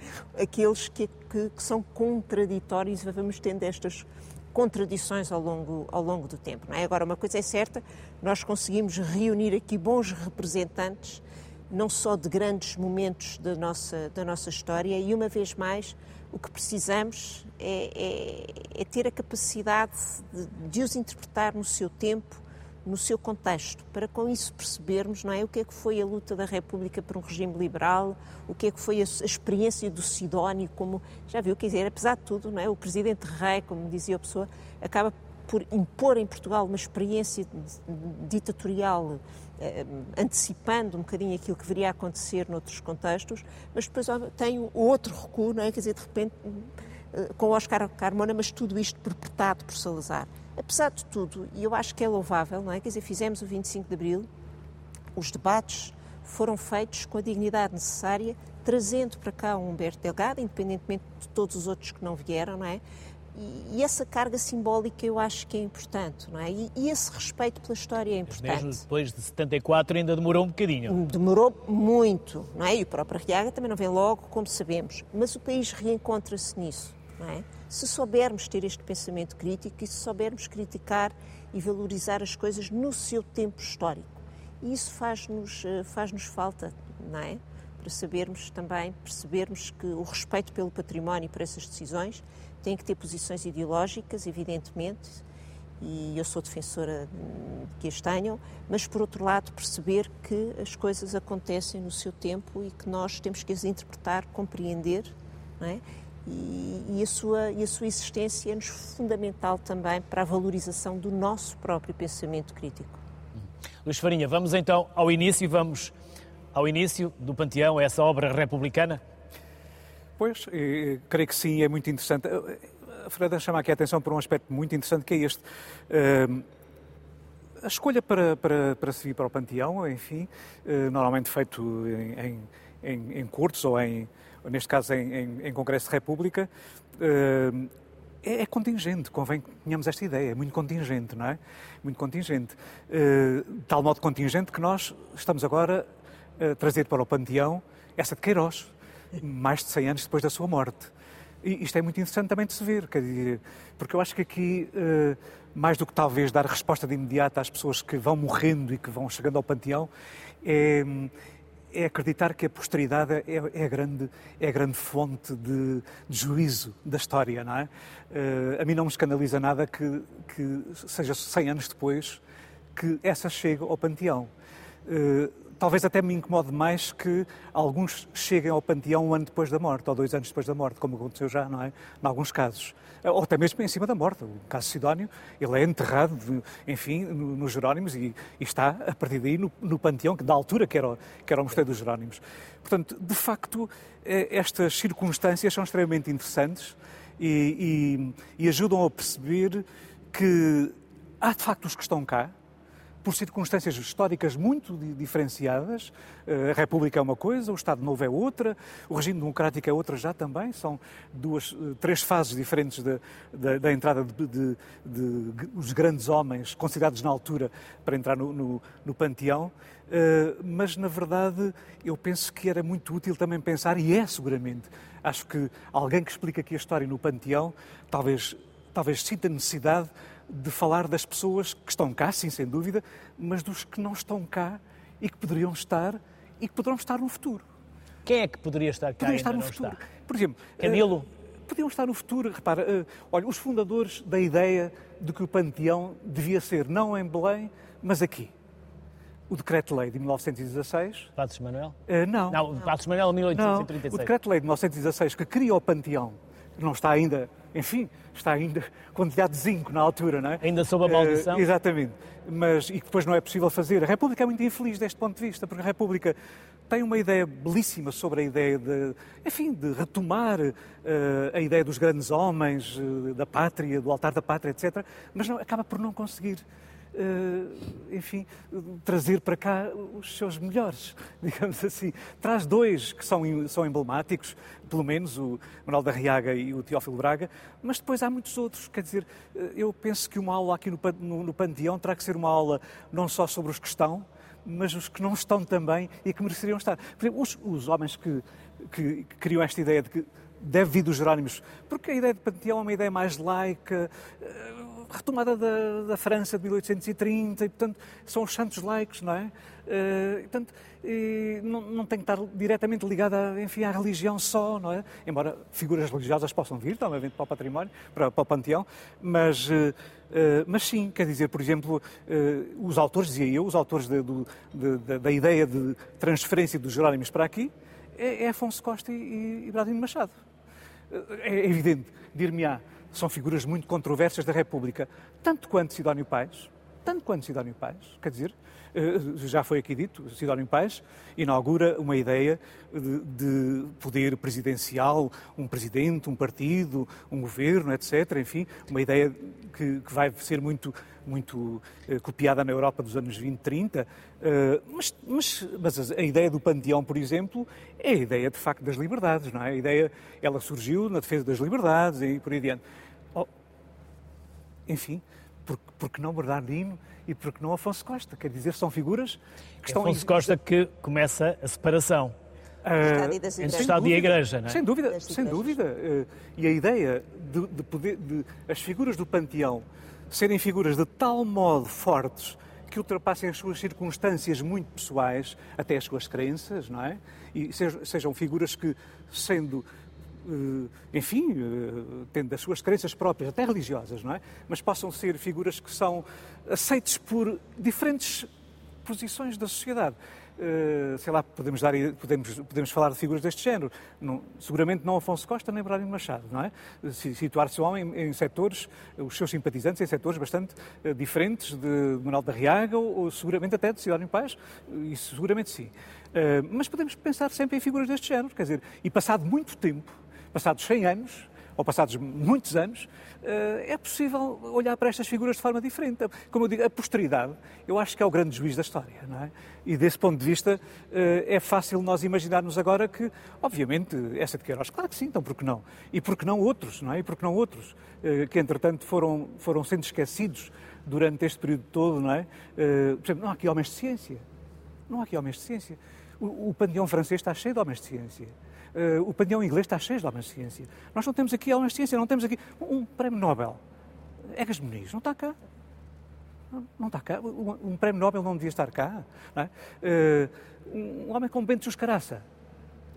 aqueles que, que, que, são contraditórios vamos tendo estas contradições ao longo, ao longo do tempo. Não é? Agora, uma coisa é certa, nós conseguimos reunir aqui bons representantes, não só de grandes momentos da nossa, da nossa história, e uma vez mais o que precisamos é, é, é ter a capacidade de, de, os interpretar no seu tempo, no seu contexto, para com isso percebermos não é, o que é que foi a luta da República por um regime liberal, o que é que foi a, a experiência do Sidónio, como já viu, quer dizer, apesar de tudo, não é, o presidente Rei, como dizia a pessoa, acaba por impor em Portugal uma experiência ditatorial eh, antecipando um bocadinho aquilo que viria a acontecer noutros contextos, mas depois tem outro recuo, não é? Quer dizer, de repente, com Oscar Carmona, mas tudo isto perpetrado por Salazar. Apesar de tudo, e eu acho que é louvável, não é? Quer dizer, fizemos o 25 de Abril, os debates foram feitos com a dignidade necessária, trazendo para cá um Humberto Delgado, independentemente de todos os outros que não vieram, não é? E, essa carga simbólica eu acho que é importante, não é? E, e, esse respeito pela história é importante. Mesmo depois de 74 ainda demorou um bocadinho. Demorou muito, não é? E o próprio Riaga também não vem logo, como sabemos. Mas o país reencontra-se nisso, é? Se soubermos ter este pensamento crítico e se soubermos criticar e valorizar as coisas no seu tempo histórico. E isso faz-nos eh, faz -nos falta, não é? Para sabermos também, percebermos que o respeito pelo património e por essas decisões tem que ter posições ideológicas, evidentemente, e eu sou defensora de que as tenham, mas por outro lado perceber que as coisas acontecem no seu tempo e que nós temos que as interpretar, compreender, é? E, e, a sua, e a sua existência é-nos fundamental também para a valorização do nosso próprio pensamento crítico. Luís Farinha, vamos então ao início, vamos ao início do Panteão, essa obra republicana? Pois, creio que sim, é muito interessante a Fernanda chama aqui a atenção para um aspecto muito interessante que é este. Uh, a escolha para, para, para se vir para o Panteão, enfim, uh, normalmente feito em, em, em curtos ou, em, neste caso em, em, Congresso de República, uh, é, é, contingente, convém que tenhamos esta ideia, é muito contingente, não é? Muito contingente. Uh, tal modo contingente que nós estamos agora a trazer para o Panteão essa de Queiroz, mais de 100 anos depois da sua morte. E isto é muito interessante também de se ver, porque eu acho que aqui, eh, mais do que talvez dar resposta de imediato às pessoas que vão morrendo e que vão chegando ao panteão, é, é acreditar que a posteridade é, é, a, grande, é a grande fonte de, de juízo da história, não é? Uh, a mim não me escandaliza nada que, que seja 100 anos depois que essa chegue ao panteão. Uh, talvez até me incomode mais que alguns cheguem ao panteão um ano depois da morte, ou dois anos depois da morte, como aconteceu já, não é? Em alguns casos. Ou até mesmo em cima da morte. O caso Sidónio, ele é enterrado, enfim, nos Jerónimos e, e, está, a partir daí, no, no panteão, que da altura que era, que era o Mosteiro dos Jerónimos. Portanto, de facto, eh, estas circunstâncias são extremamente interessantes e, e, e ajudam a perceber que há, de facto, os que estão cá, por circunstâncias históricas muito diferenciadas. Eh, a República é uma coisa, o Estado Novo é outra, o regime democrático é outra já também. São duas, eh, três fases diferentes da, da, da entrada de, de, de, de, os grandes homens considerados na altura para entrar no, no, no panteão. Uh, mas, na verdade, eu penso que era muito útil também pensar, e é seguramente, acho que alguém que explica aqui a história no panteão, talvez, talvez sinta necessidade de falar das pessoas que estão cá, sim, sem dúvida, mas dos que não estão cá e que poderiam estar e que poderão estar no futuro. Quem é que poderia estar cá Poderia estar no futuro. Está? Por exemplo, Camilo. Uh, podiam estar no futuro. Repara, uh, olha, os fundadores da ideia de que o panteão devia ser não em Belém, mas aqui. O Decreto-Lei de 1916. Passos Manuel? Uh, não. Não, Passos Manuel, 1836. Não, o Decreto-Lei de 1916, que cria o panteão, não está ainda enfim, está ainda com telhado de zinco na altura, não é? Ainda sob a maldição. Uh, exatamente. Mas, e que depois não é possível fazer. A República é muito infeliz deste ponto de vista, porque a República tem uma ideia belíssima sobre a ideia de, enfim, de retomar uh, a ideia dos grandes homens, uh, da pátria, do altar da pátria, etc., mas não, acaba por não conseguir eh, enfim, trazer para cá os seus melhores, *laughs* digamos assim. Traz dois que são, são emblemáticos, pelo menos o Manuel da Riaga e o Teófilo Braga, mas depois há muitos outros. Quer dizer, eh, eu penso que uma aula aqui no, no, no Panteão terá que ser uma aula não só sobre os que estão, mas os que não estão também e que mereceriam estar. Por exemplo, os, os homens que, que, que criam esta ideia de que deve vir dos Jerónimos, porque a ideia de panteão é uma ideia mais laica, eh, retomada da, da, França de 1830, e, portanto, são os santos laicos, não é? Uh, portanto, e não, não tem que estar diretamente ligada, enfim, à religião só, não é? Embora figuras religiosas possam vir, também para o património, para, para o panteão, mas, uh, uh, mas sim, quer dizer, por exemplo, os autores, dizia eu, os autores de, de, de, da ideia de transferência dos Jerónimos para aqui, é, é Afonso Costa e, e Bradinho Machado. É evidente, dir-me-á, são figuras muito controversas da República, tanto quanto Sidónio Pais, tanto quanto Sidónio Pais, quer dizer, eh, já foi aqui dito, Sidónio Pais inaugura uma ideia de, de, poder presidencial, um presidente, um partido, um governo, etc. Enfim, uma ideia que, que vai ser muito, muito uh, copiada na Europa dos anos 20, 30. Uh, mas, mas, mas, a ideia do panteão, por exemplo, é a ideia de facto das liberdades, não é? A ideia, ela surgiu na defesa das liberdades e por aí adiante. Enfim, porque, porque não Bernardino e porque não Afonso Costa? Quer dizer, são figuras que estão... Afonso Costa que começa a separação. Uh, entre o Estado e a Igreja, não é? Sem dúvida, sem dúvida. Uh, e a ideia de, de poder, de as figuras do panteão serem figuras de tal modo fortes que ultrapassem as suas circunstâncias muito pessoais, até as suas crenças, não é? E sejam, sejam figuras que, sendo enfim, tendo as suas crenças próprias, até religiosas, não é? Mas possam ser figuras que são aceites por diferentes posições da sociedade. Uh, sei lá, podemos, dar, podemos, podemos falar de figuras deste género. Seguramente não Afonso Costa nem Brás Machado, não é? Situar-se o homem em, em, setores, os seus simpatizantes em setores bastante diferentes de, Manuel da Riaga ou, ou, seguramente até de em Paz, isso seguramente sim. Mas podemos pensar sempre em figuras deste género, quer dizer, e passado muito tempo, passados 100 anos, ou passados muitos anos, eh, é possível olhar para estas figuras de forma diferente. Como eu digo, a posteridade, eu acho que é o grande juiz da história, não é? E desse ponto de vista, eh, é fácil nós imaginarmos agora que, obviamente, essa de Queiroz, claro que sim, então por que não? E por que não outros, não é? E por que não outros, eh, que entretanto foram, foram sendo esquecidos durante este período todo, não é? Por exemplo, não há aqui homens de ciência. Não há aqui homens de ciência. O, o panteão francês está cheio de homens de ciência. Uh, o panteão inglês está cheio de homens de ciência. Nós não temos aqui homens de ciência, não temos aqui um prémio Nobel. Egas Muniz, não está cá. Não, não está cá. Um, um, prémio Nobel não devia estar cá. É? Uh, um homem como Bento Juscaraça,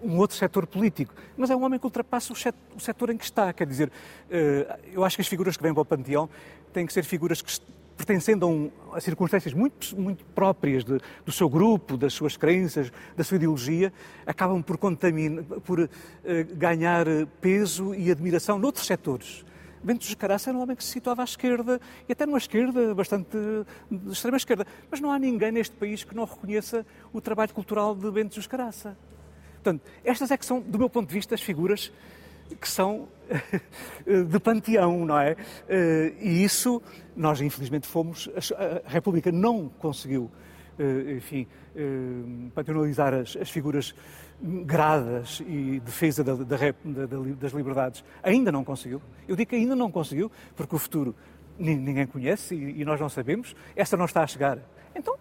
um outro setor político, mas é um homem que ultrapassa o setor em que está. Quer dizer, uh, eu acho que as figuras que vêm para o panteão têm que ser figuras que pertencendo a, um, a circunstâncias muito, muito próprias de, do seu grupo, das suas crenças, da sua ideologia, acabam por, contaminar, por uh, ganhar peso e admiração noutros setores. Bento dos Caraça era um homem que se situava à esquerda, e até numa esquerda bastante de extrema esquerda. Mas não há ninguém neste país que não reconheça o trabalho cultural de Bento dos Caraça. Portanto, estas é que são, do meu ponto de vista, as figuras que são *laughs* de panteão, não é? Eh, e isso, nós infelizmente fomos, a República não conseguiu, eh, enfim, eh, patronalizar as, as figuras gradas e defesa da, da, da, das liberdades. Ainda não conseguiu. Eu digo que ainda não conseguiu, porque o futuro ninguém conhece e, e nós não sabemos. Esta não está a chegar. Então,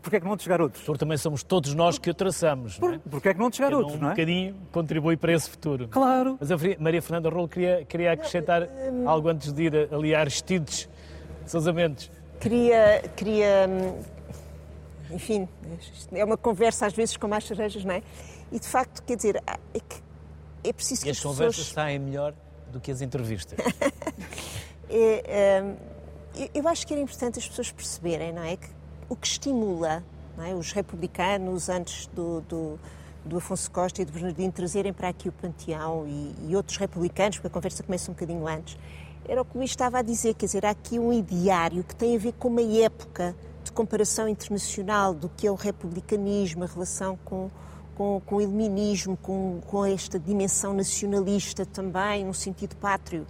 porquê é que não de chegar outros? Porque também somos todos nós que o traçamos, Por, não é? Porquê é que não de chegar Cada outros, um não é? Um bocadinho contribui para esse futuro. Claro. Mas a Maria Fernanda Rolo queria, queria acrescentar não, algo antes de ir ali a Aristides Sousa Mendes. Queria, queria, enfim, é uma conversa às vezes com mais cerejas, não é? E de facto, quer dizer, é, que é preciso e que as, as conversas pessoas... saem melhor do que as entrevistas. *laughs* é, é, eu acho que era importante as pessoas perceberem, não é? Que o que estimula é? os republicanos, antes do, do, do, Afonso Costa e do Bernardino, trazerem para aqui o Panteão e, e, outros republicanos, porque a conversa começa um bocadinho antes, era o que o Luís estava a dizer, quer dizer, há aqui um ideário que tem a ver com uma época de comparação internacional do que é o republicanismo, a relação com, com, com o iluminismo, com, com esta dimensão nacionalista também, no sentido pátrio.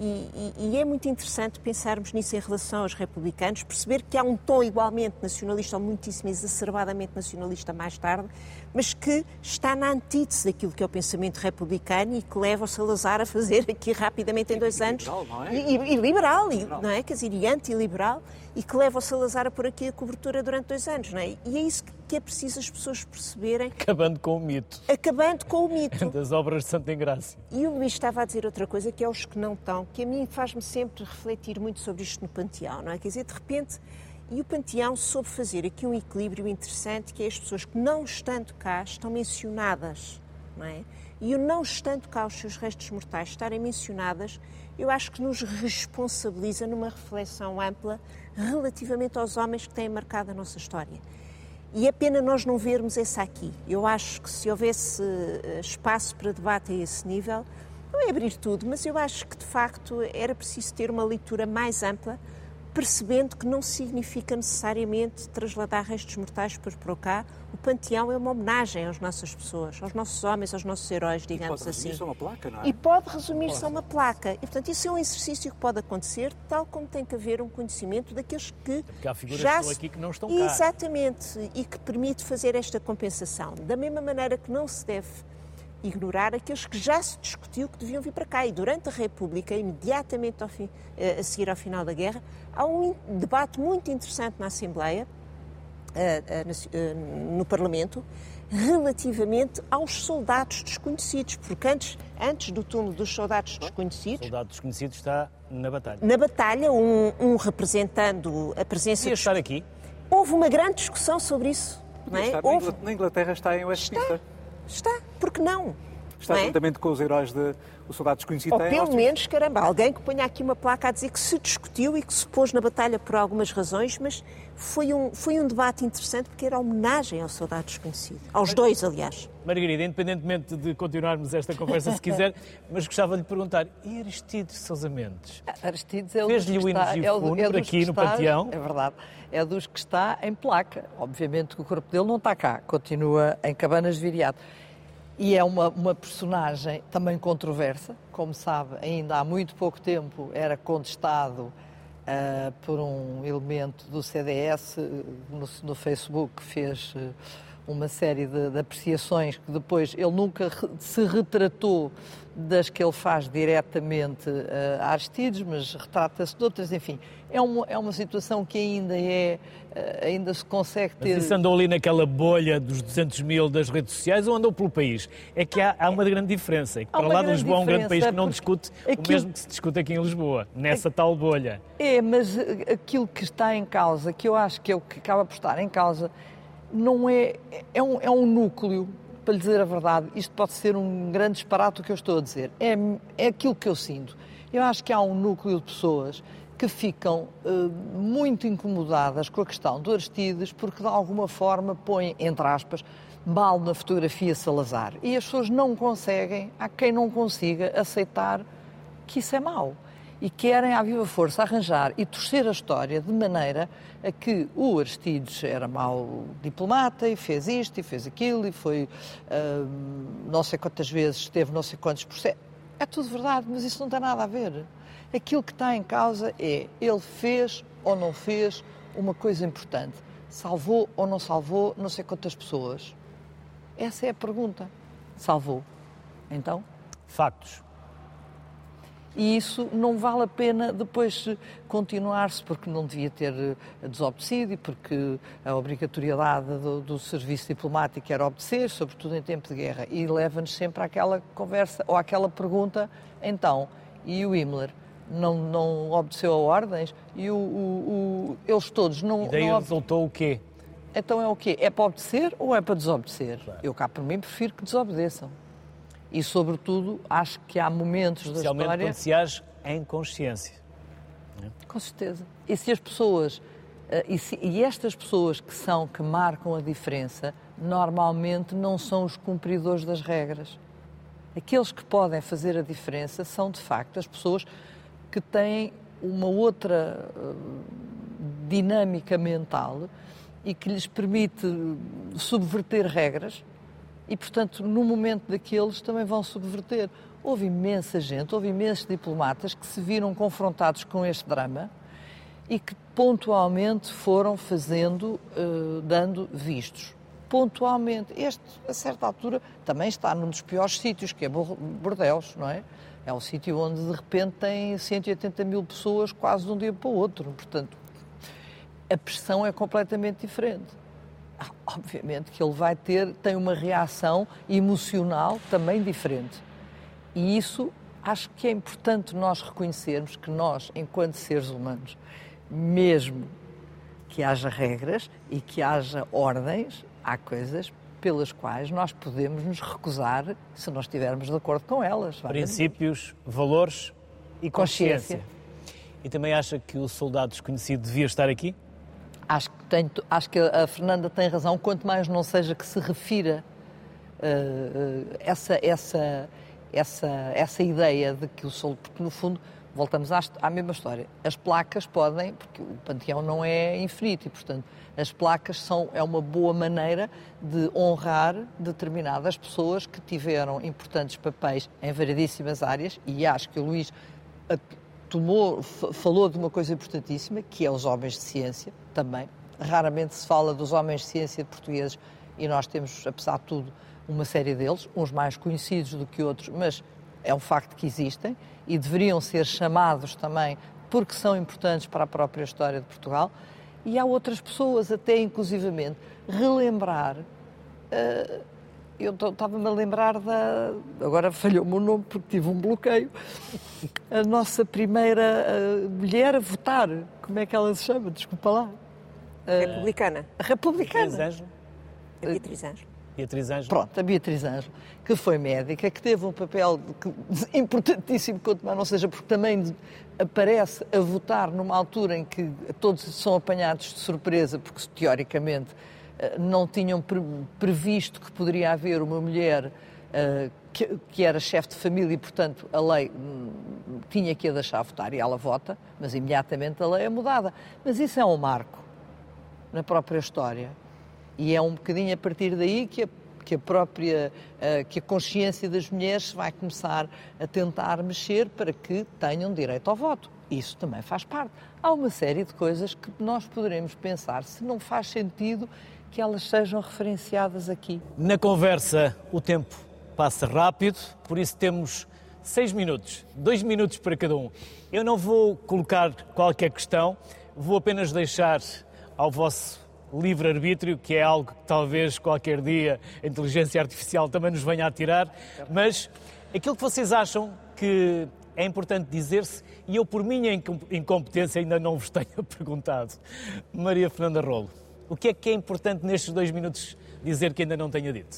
E, e, é muito interessante pensarmos nisso em relação aos republicanos, perceber que há um tom igualmente nacionalista, ou muitíssimo exacerbadamente nacionalista mais tarde, mas que está na antítese daquilo que é o pensamento republicano e que leva o Salazar a fazer aqui rapidamente em dois anos. Liberal, não é? E, e liberal, e, não é? Quer dizer, e antiliberal, e que leva o Salazar a pôr aqui a cobertura durante dois anos, não é? E é isso que é preciso as pessoas perceberem. Acabando com o mito. Acabando com o mito. *laughs* Das obras de Santa Engrácia. E o Luís estava a dizer outra coisa, que é os que não estão, que a mim faz-me sempre refletir muito sobre isto no Panteão, não é? Quer dizer, de repente e o Panteão soube fazer aqui um equilíbrio interessante, que é as pessoas que não estando cá estão mencionadas, não é? E o não estando cá os seus restos mortais estarem mencionadas, eu acho que nos responsabiliza numa reflexão ampla relativamente aos homens que têm marcado a nossa história. E é pena nós não vermos essa aqui. Eu acho que se houvesse eh, espaço para debate a esse nível, não é abrir tudo, mas eu acho que de facto era preciso ter uma leitura mais ampla percebendo que não significa necessariamente trasladar restos mortais por, por cá. O panteão é uma homenagem às nossas pessoas, aos nossos homens, aos nossos heróis, digamos e pode assim. a uma placa, não é? E pode resumir-se a uma placa. E, portanto, isso é um exercício que pode acontecer, tal como tem que haver um conhecimento daqueles que Porque há figuras já que estão aqui que não estão cá. Exatamente, e que permite fazer esta compensação. Da mesma maneira que não se deve ignorar aqueles que já se discutiu que deviam vir para cá. E durante a República, imediatamente fim, eh, a seguir ao final da guerra, há um debate muito interessante na Assembleia, eh, eh, no Parlamento, relativamente aos soldados desconhecidos, porque antes, antes do túmulo dos soldados desconhecidos... O soldado desconhecido está na batalha. Na batalha, um, um representando a presença... Estar aqui. Houve uma grande discussão sobre isso. Não é? Houve... Na Inglaterra está em Westminster. Está. Está, porque não? está é? juntamente com os heróis de O Soldado Desconhecido. Ou pelo menos, caramba, alguém que ponha aqui uma placa a dizer que se discutiu e que se pôs na batalha por algumas razões, mas foi um, foi um debate interessante porque era homenagem ao Soldado Desconhecido. Aos dois, aliás. Margarida, independentemente de continuarmos esta conversa se quiser, *laughs* mas gostava de lhe perguntar, e Aristides Sousa Mendes? Aristides é o Fez-lhe o elogio é o, é aqui no está, Panteão? É verdade. É dos que está em placa. Obviamente que o corpo dele não está cá, continua em Cabanas de Viriato. E é uma, uma personagem também controversa, como sabe, ainda há muito pouco tempo era contestado uh, por um elemento do CDS no, no Facebook, fez uh, uma série de, de, apreciações que depois ele nunca se retratou das que ele faz diretamente uh, a Aristides, mas retrata-se de outras, enfim. É uma, é uma situação que ainda é, uh, ainda se consegue ter... Mas isso andou ali naquela bolha dos 200 mil das redes sociais ou andou pelo país? É que há, há uma grande diferença. É que para lá de Lisboa é um grande país que não discute aquilo... o mesmo que se discute aqui em Lisboa, nessa é... tal bolha. É, mas aquilo que está em causa, que eu acho que é o que acaba por estar em causa, não é... É um, é um núcleo para lhe dizer a verdade, isto pode ser um grande disparate o que eu estou a dizer. É, é aquilo que eu sinto. Eu acho que há um núcleo de pessoas que ficam uh, muito incomodadas com a questão do Aristides porque de alguma forma põem, entre aspas, mal na fotografia Salazar. E as pessoas não conseguem, há quem não consiga aceitar que isso é mau e querem, à viva força, arranjar e torcer a história de maneira a que o Aristides era mau diplomata e fez isto e fez aquilo e foi uh, não sei quantas vezes, teve não sei quantos processos. É tudo verdade, mas isso não tem nada a ver. Aquilo que está em causa é ele fez ou não fez uma coisa importante. Salvou ou não salvou não sei quantas pessoas. Essa é a pergunta. Salvou. Então? Factos e isso não vale a pena depois continuar-se, porque não devia ter eh, desobedecido e porque a obrigatoriedade do, do, serviço diplomático era obedecer, sobretudo em tempo de guerra. E leva-nos sempre àquela conversa ou àquela pergunta: então, e o Himmler? Não, não obedeceu a ordens? E o, o, o eles todos não. E daí não resultou o quê? Então é o quê? É para obedecer ou é para desobedecer? Claro. Eu cá, por mim, prefiro que desobedeçam. E, sobretudo, acho que há momentos da história... Quando se age em consciência. Com certeza. E se as pessoas... Eh, e, se, e estas pessoas que são, que marcam a diferença, normalmente não são os cumpridores das regras. Aqueles que podem fazer a diferença são, de facto, as pessoas que têm uma outra uh, dinâmica mental e que lhes permite subverter regras e, portanto, no momento daqueles também vão subverter. Houve imensa gente, houve imensos diplomatas que se viram confrontados com este drama e que pontualmente foram fazendo, uh, dando vistos. Pontualmente. Este, a certa altura, também está num dos piores sítios, que é Bordeus, não é? É um sítio onde, de repente, tem 180 mil pessoas quase de um dia para o outro. Portanto, a pressão é completamente diferente obviamente que ele vai ter, tem uma reação emocional também diferente. E isso acho que é importante nós reconhecermos que nós, enquanto seres humanos, mesmo que haja regras e que haja ordens, há coisas pelas quais nós podemos nos recusar se não estivermos de acordo com elas. Princípios, valores e consciência. consciência. E também acha que o soldado desconhecido devia estar aqui? Acho que, tem, acho que a Fernanda tem razão, quanto mais não seja que se refira uh, essa, essa, essa, essa ideia de que o solo, porque no fundo voltamos à, à, mesma história. As placas podem, porque o panteão não é infinito e, portanto, as placas são, é uma boa maneira de honrar determinadas pessoas que tiveram importantes papéis em variedíssimas áreas e acho que o Luís tomou, falou de uma coisa importantíssima, que é os homens de ciência, também. Raramente se fala dos homens de ciência portugueses e nós temos, apesar de tudo, uma série deles, uns mais conhecidos do que outros, mas é um facto que existem e deveriam ser chamados também porque são importantes para a própria história de Portugal. E há outras pessoas, até inclusivamente, relembrar. Uh, eu estava-me a lembrar da. Agora falhou-me o nome porque tive um bloqueio. A nossa primeira uh, mulher a votar. Como é que ela se chama? Desculpa lá. Uh, republicana. Republicana. A Beatriz Anjo. Beatriz Ângelo. Pronto, a Beatriz Ângelo, que foi médica, que teve um papel importantíssimo, quanto mais não seja, porque também aparece a votar numa altura em que todos são apanhados de surpresa, porque teoricamente eh, não tinham previsto que poderia haver uma mulher eh, que, era chefe de família e, portanto, a lei hum, tinha que a deixar votar e ela vota, mas imediatamente a lei é mudada. Mas isso é um marco na própria história. E é um bocadinho a partir daí que a, que a própria, uh, que a consciência das mulheres vai começar a tentar mexer para que tenham direito ao voto. Isso também faz parte. Há uma série de coisas que nós poderemos pensar se não faz sentido que elas sejam referenciadas aqui. Na conversa, o tempo passa rápido, por isso temos seis minutos, dois minutos para cada um. Eu não vou colocar qualquer questão, vou apenas deixar ao vosso livre-arbítrio, que é algo que talvez qualquer dia a inteligência artificial também nos venha a tirar, mas aquilo que vocês acham que é importante dizer-se, e eu, por minha incompetência, ainda não vos *laughs* tenho perguntado. Maria Fernanda Rolo, o que é que é importante nestes dois minutos dizer que ainda não tenha dito?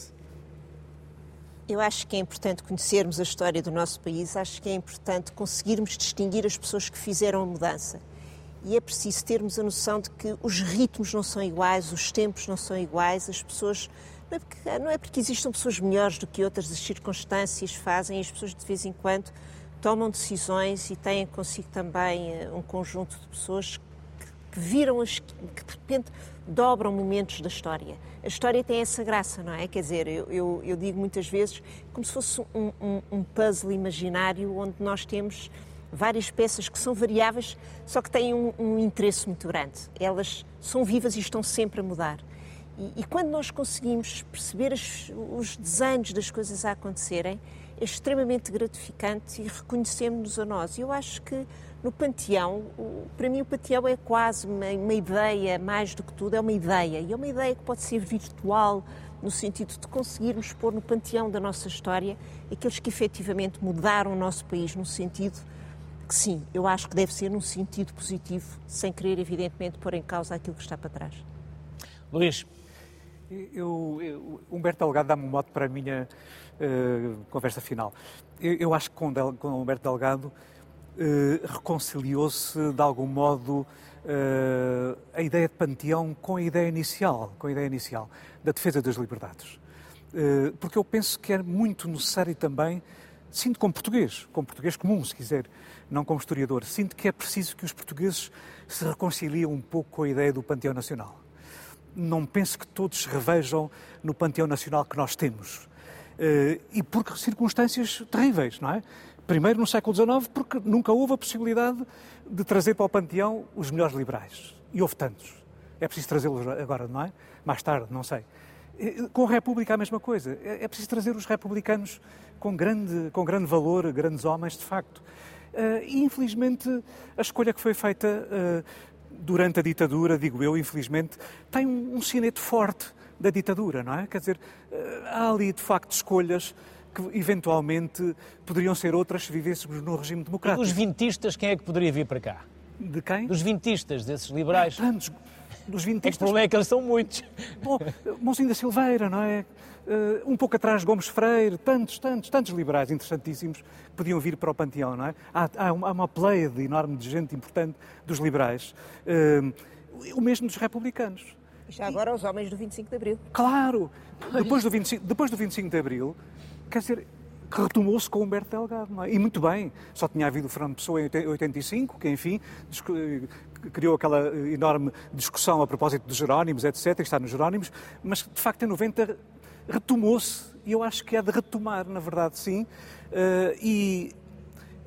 Eu acho que é importante conhecermos a história do nosso país, acho que é importante conseguirmos distinguir as pessoas que fizeram a mudança e é preciso termos a noção de que os ritmos não são iguais, os tempos não são iguais, as pessoas. Não é porque, não é porque existam pessoas melhores do que outras, as circunstâncias fazem, as pessoas de vez em quando tomam decisões e têm consigo também eh, um conjunto de pessoas que, viram, as, que de repente dobram momentos da história. A história tem essa graça, não é? Quer dizer, eu, eu, eu digo muitas vezes como se fosse um, um, um puzzle imaginário onde nós temos várias peças que são variáveis, só que têm um, um interesse muito grande. Elas são vivas e estão sempre a mudar. E, e quando nós conseguimos perceber as, os desenhos das coisas a acontecerem, é extremamente gratificante e reconhecemos-nos a nós. Eu acho que no Panteão, para mim o Panteão é quase uma, uma, ideia, mais do que tudo, é uma ideia. E é uma ideia que pode ser virtual, no sentido de conseguirmos pôr no Panteão da nossa história aqueles que efetivamente mudaram o nosso país no sentido que sim, eu acho que deve ser num sentido positivo, sem querer, evidentemente, pôr em causa aquilo que está para trás. Luís. Eu, eu, Humberto Delgado dá-me um mote para a minha uh, conversa final. Eu, eu, acho que com, Del, com Humberto Delgado uh, reconciliou-se, de algum modo, uh, a ideia de panteão com a ideia inicial, com a ideia inicial da defesa das liberdades. porque eu penso que é muito necessário também sinto como português, como português comum, se quiser, não como historiador, sinto que é preciso que os portugueses se reconciliem um pouco com a ideia do panteão nacional. Não penso que todos se revejam no panteão nacional que nós temos. Eh, e por circunstâncias terríveis, não é? Primeiro, no século XIX, porque nunca houve a possibilidade de trazer para o panteão os melhores liberais. E houve tantos. É preciso trazê-los agora, não é? Mais tarde, não sei. Eh, com a República a mesma coisa. É, é preciso trazer os republicanos com grande, com grande valor, grandes homens, de facto. Uh, e, infelizmente, a escolha que foi feita uh, durante a ditadura, digo eu, infelizmente, tem um, sinete forte da ditadura, não é? Quer dizer, uh, há ali, de facto, escolhas que eventualmente poderiam ser outras se vivêssemos no regime democrático. E dos vintistas, quem é que poderia vir para cá? De quem? Dos vintistas, desses liberais. Ah, tantos. Dos vintistas. O problema é que eles são muitos. Bom, Monsinho da Silveira, não é? Uh, um pouco atrás Gomes Freire, tantos, tantos, tantos liberais interessantíssimos que podiam vir para o Panteão, não é? Há, há uma, há uma pleia enorme de gente importante dos liberais. Uh, o mesmo dos republicanos. Já agora os homens do 25 de Abril. Claro! Depois do 25, depois do 25 de Abril, quer dizer, que retomou-se com Humberto Delgado. É? E muito bem, só tinha havido o Fernando Pessoa em 85, que enfim criou aquela enorme discussão a propósito dos Jerónimos, etc., que está nos Jerónimos, mas de facto em 90 retomou-se, e eu acho que é de retomar, na verdade, sim, uh, e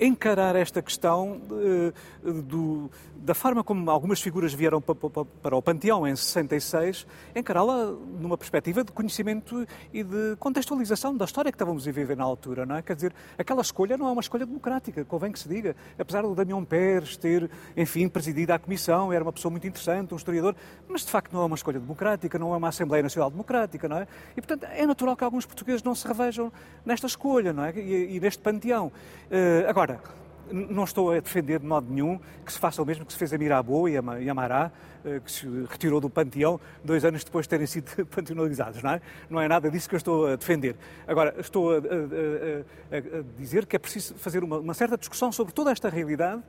encarar esta questão uh, do, da forma como algumas figuras vieram para, o Panteão em 66, encará-la numa perspectiva de conhecimento e de contextualização da história que estávamos a viver na altura, não é? Quer dizer, aquela escolha não é uma escolha democrática, convém que se diga. Apesar do Damião Pérez ter, enfim, presidido a comissão, era uma pessoa muito interessante, um historiador, mas de facto não é uma escolha democrática, não é uma Assembleia Nacional Democrática, não é? E, portanto, é natural que alguns portugueses não se revejam nesta escolha, não é? E, e neste panteão. Uh, agora, não estou a defender de modo nenhum que se faça o mesmo que se fez a Mirabeau e a Amará, eh, que se retirou do panteão dois anos depois de terem sido *laughs* panteonalizados, não é? Não é nada disso que eu estou a defender. Agora, estou a, a, a, a dizer que é preciso fazer uma, uma certa discussão sobre toda esta realidade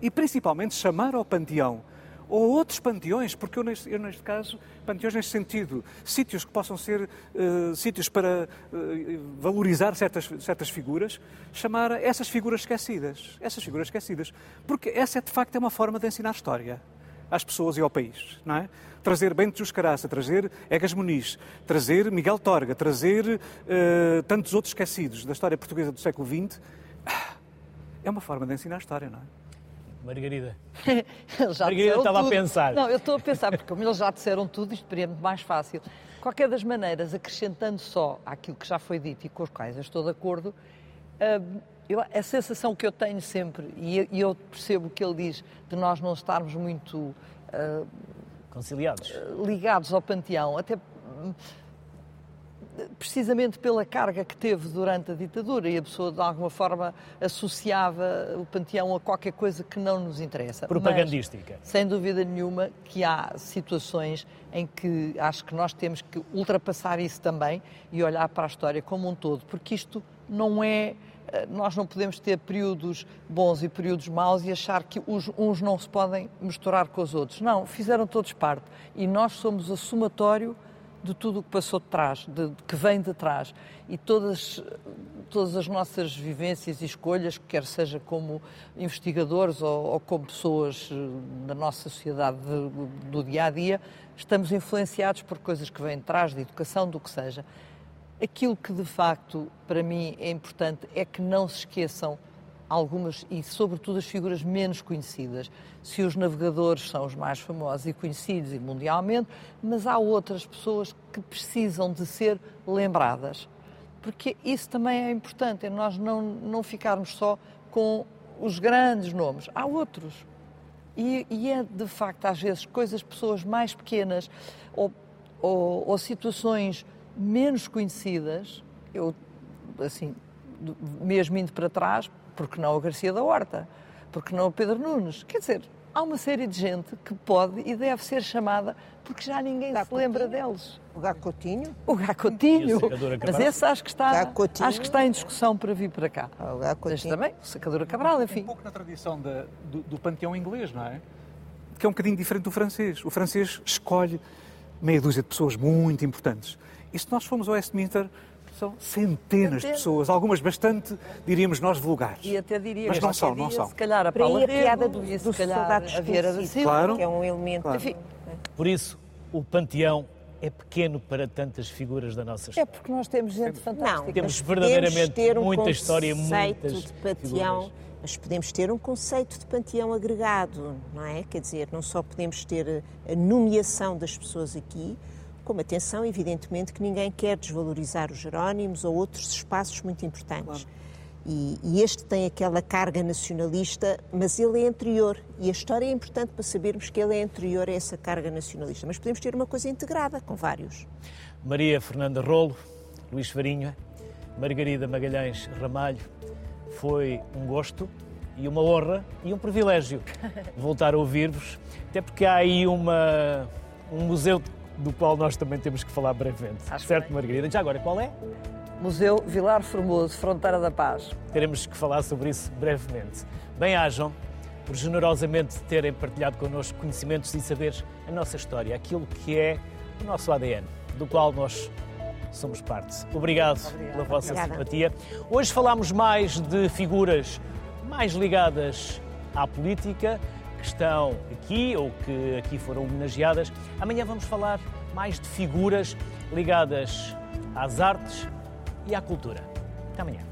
e, principalmente, chamar ao panteão ou outros panteões, porque eu neste, eu neste, caso, panteões neste sentido, sítios que possam ser uh, sítios para uh, valorizar certas, certas figuras, chamar essas figuras esquecidas, essas figuras esquecidas, porque essa é de facto é uma forma de ensinar história às pessoas e ao país, não é? Trazer Bento Jus Caraça, trazer Egas Muniz, trazer Miguel Torga, trazer uh, tantos outros esquecidos da história portuguesa do século XX, é uma forma de ensinar história, não é? Margarida. *laughs* Margarida estava tudo. a pensar. Não, eu estou a pensar, porque como eles já disseram tudo, isto seria muito mais fácil. Qualquer das maneiras, acrescentando só àquilo que já foi dito e com os quais eu estou de acordo, hum, eu, a sensação que eu tenho sempre, e eu percebo o que ele diz, de nós não estarmos muito uh, conciliados, ligados ao panteão, até hum, precisamente pela carga que teve durante a ditadura e a pessoa de alguma forma associava o panteão a qualquer coisa que não nos interessa. Propagandística. Mas, sem dúvida nenhuma que há situações em que acho que nós temos que ultrapassar isso também e olhar para a história como um todo, porque isto não é eh, nós não podemos ter períodos bons e períodos maus e achar que os, uns não se podem misturar com os outros. Não, fizeram todos parte. E nós somos o somatório de tudo o que passou de trás, de, de, que vem de trás. E todas, todas as nossas vivências e escolhas, quer seja como investigadores ou, ou como pessoas eh, da nossa sociedade de, do dia a dia, estamos influenciados por coisas que vêm de trás, de educação, do que seja. Aquilo que de facto para mim é importante é que não se esqueçam algumas e sobretudo as figuras menos conhecidas. Se os navegadores são os mais famosos e conhecidos e mundialmente, mas há outras pessoas que precisam de ser lembradas. Porque isso também é importante, é nós não, não ficarmos só com os grandes nomes. Há outros. E, e é, de facto, às vezes, coisas, pessoas mais pequenas ou, ou, ou situações menos conhecidas, eu, assim, mesmo indo para trás, porque não o Garcia da Horta? Porque não o Pedro Nunes? Quer dizer, há uma série de gente que pode e deve ser chamada porque já ninguém se lembra deles. O Gacotinho? O Gacotinho. Mas esse acho que, está, acho que está em discussão para vir para cá. Ah, o Gacotinho. Mas também, o Sacadura Cabral, enfim. Um pouco na tradição da, do, do panteão inglês, não é? Que é um bocadinho diferente do francês. O francês escolhe meia dúzia de pessoas muito importantes. E se nós formos ao Westminster, são centenas de pessoas, algumas bastante, diríamos nós, vulgares. E até diria Mas não são, não são. Se calhar a Paula a piada do, e se calhar a Vieira da Silva, claro, que é um elemento. Claro. Enfim. Por isso, o panteão é pequeno para tantas figuras da nossa história. É porque nós temos gente fantástica. Não, temos verdadeiramente ter um muita história, muitas de panteão. Figuras. Mas podemos ter um conceito de panteão agregado, não é? Quer dizer, não só podemos ter a nomeação das pessoas aqui, como atenção, evidentemente, que ninguém quer desvalorizar os Jerónimos ou outros espaços muito importantes. Claro. E, e, este tem aquela carga nacionalista, mas ele é anterior. E a história é importante para sabermos que ele é anterior a essa carga nacionalista. Mas podemos ter uma coisa integrada com vários. Maria Fernanda Rolo, Luís Farinha, Margarida Magalhães Ramalho, foi um gosto e uma honra e um privilégio *laughs* voltar a ouvir-vos, até porque há aí uma, um museu de do qual nós também temos que falar brevemente. Acho certo, bem. Margarida? Já agora, qual é? Museu Vilar Formoso, Fronteira da Paz. Teremos que falar sobre isso brevemente. Bem-ajam por generosamente terem partilhado connosco conhecimentos e saberes a nossa história, aquilo que é o nosso ADN, do qual nós somos parte. Obrigado Obrigada. pela vossa Obrigada. simpatia. Hoje falámos mais de figuras mais ligadas à política, que estão aqui ou que aqui foram homenageadas. Amanhã vamos falar mais de figuras ligadas às artes e à cultura. Até amanhã.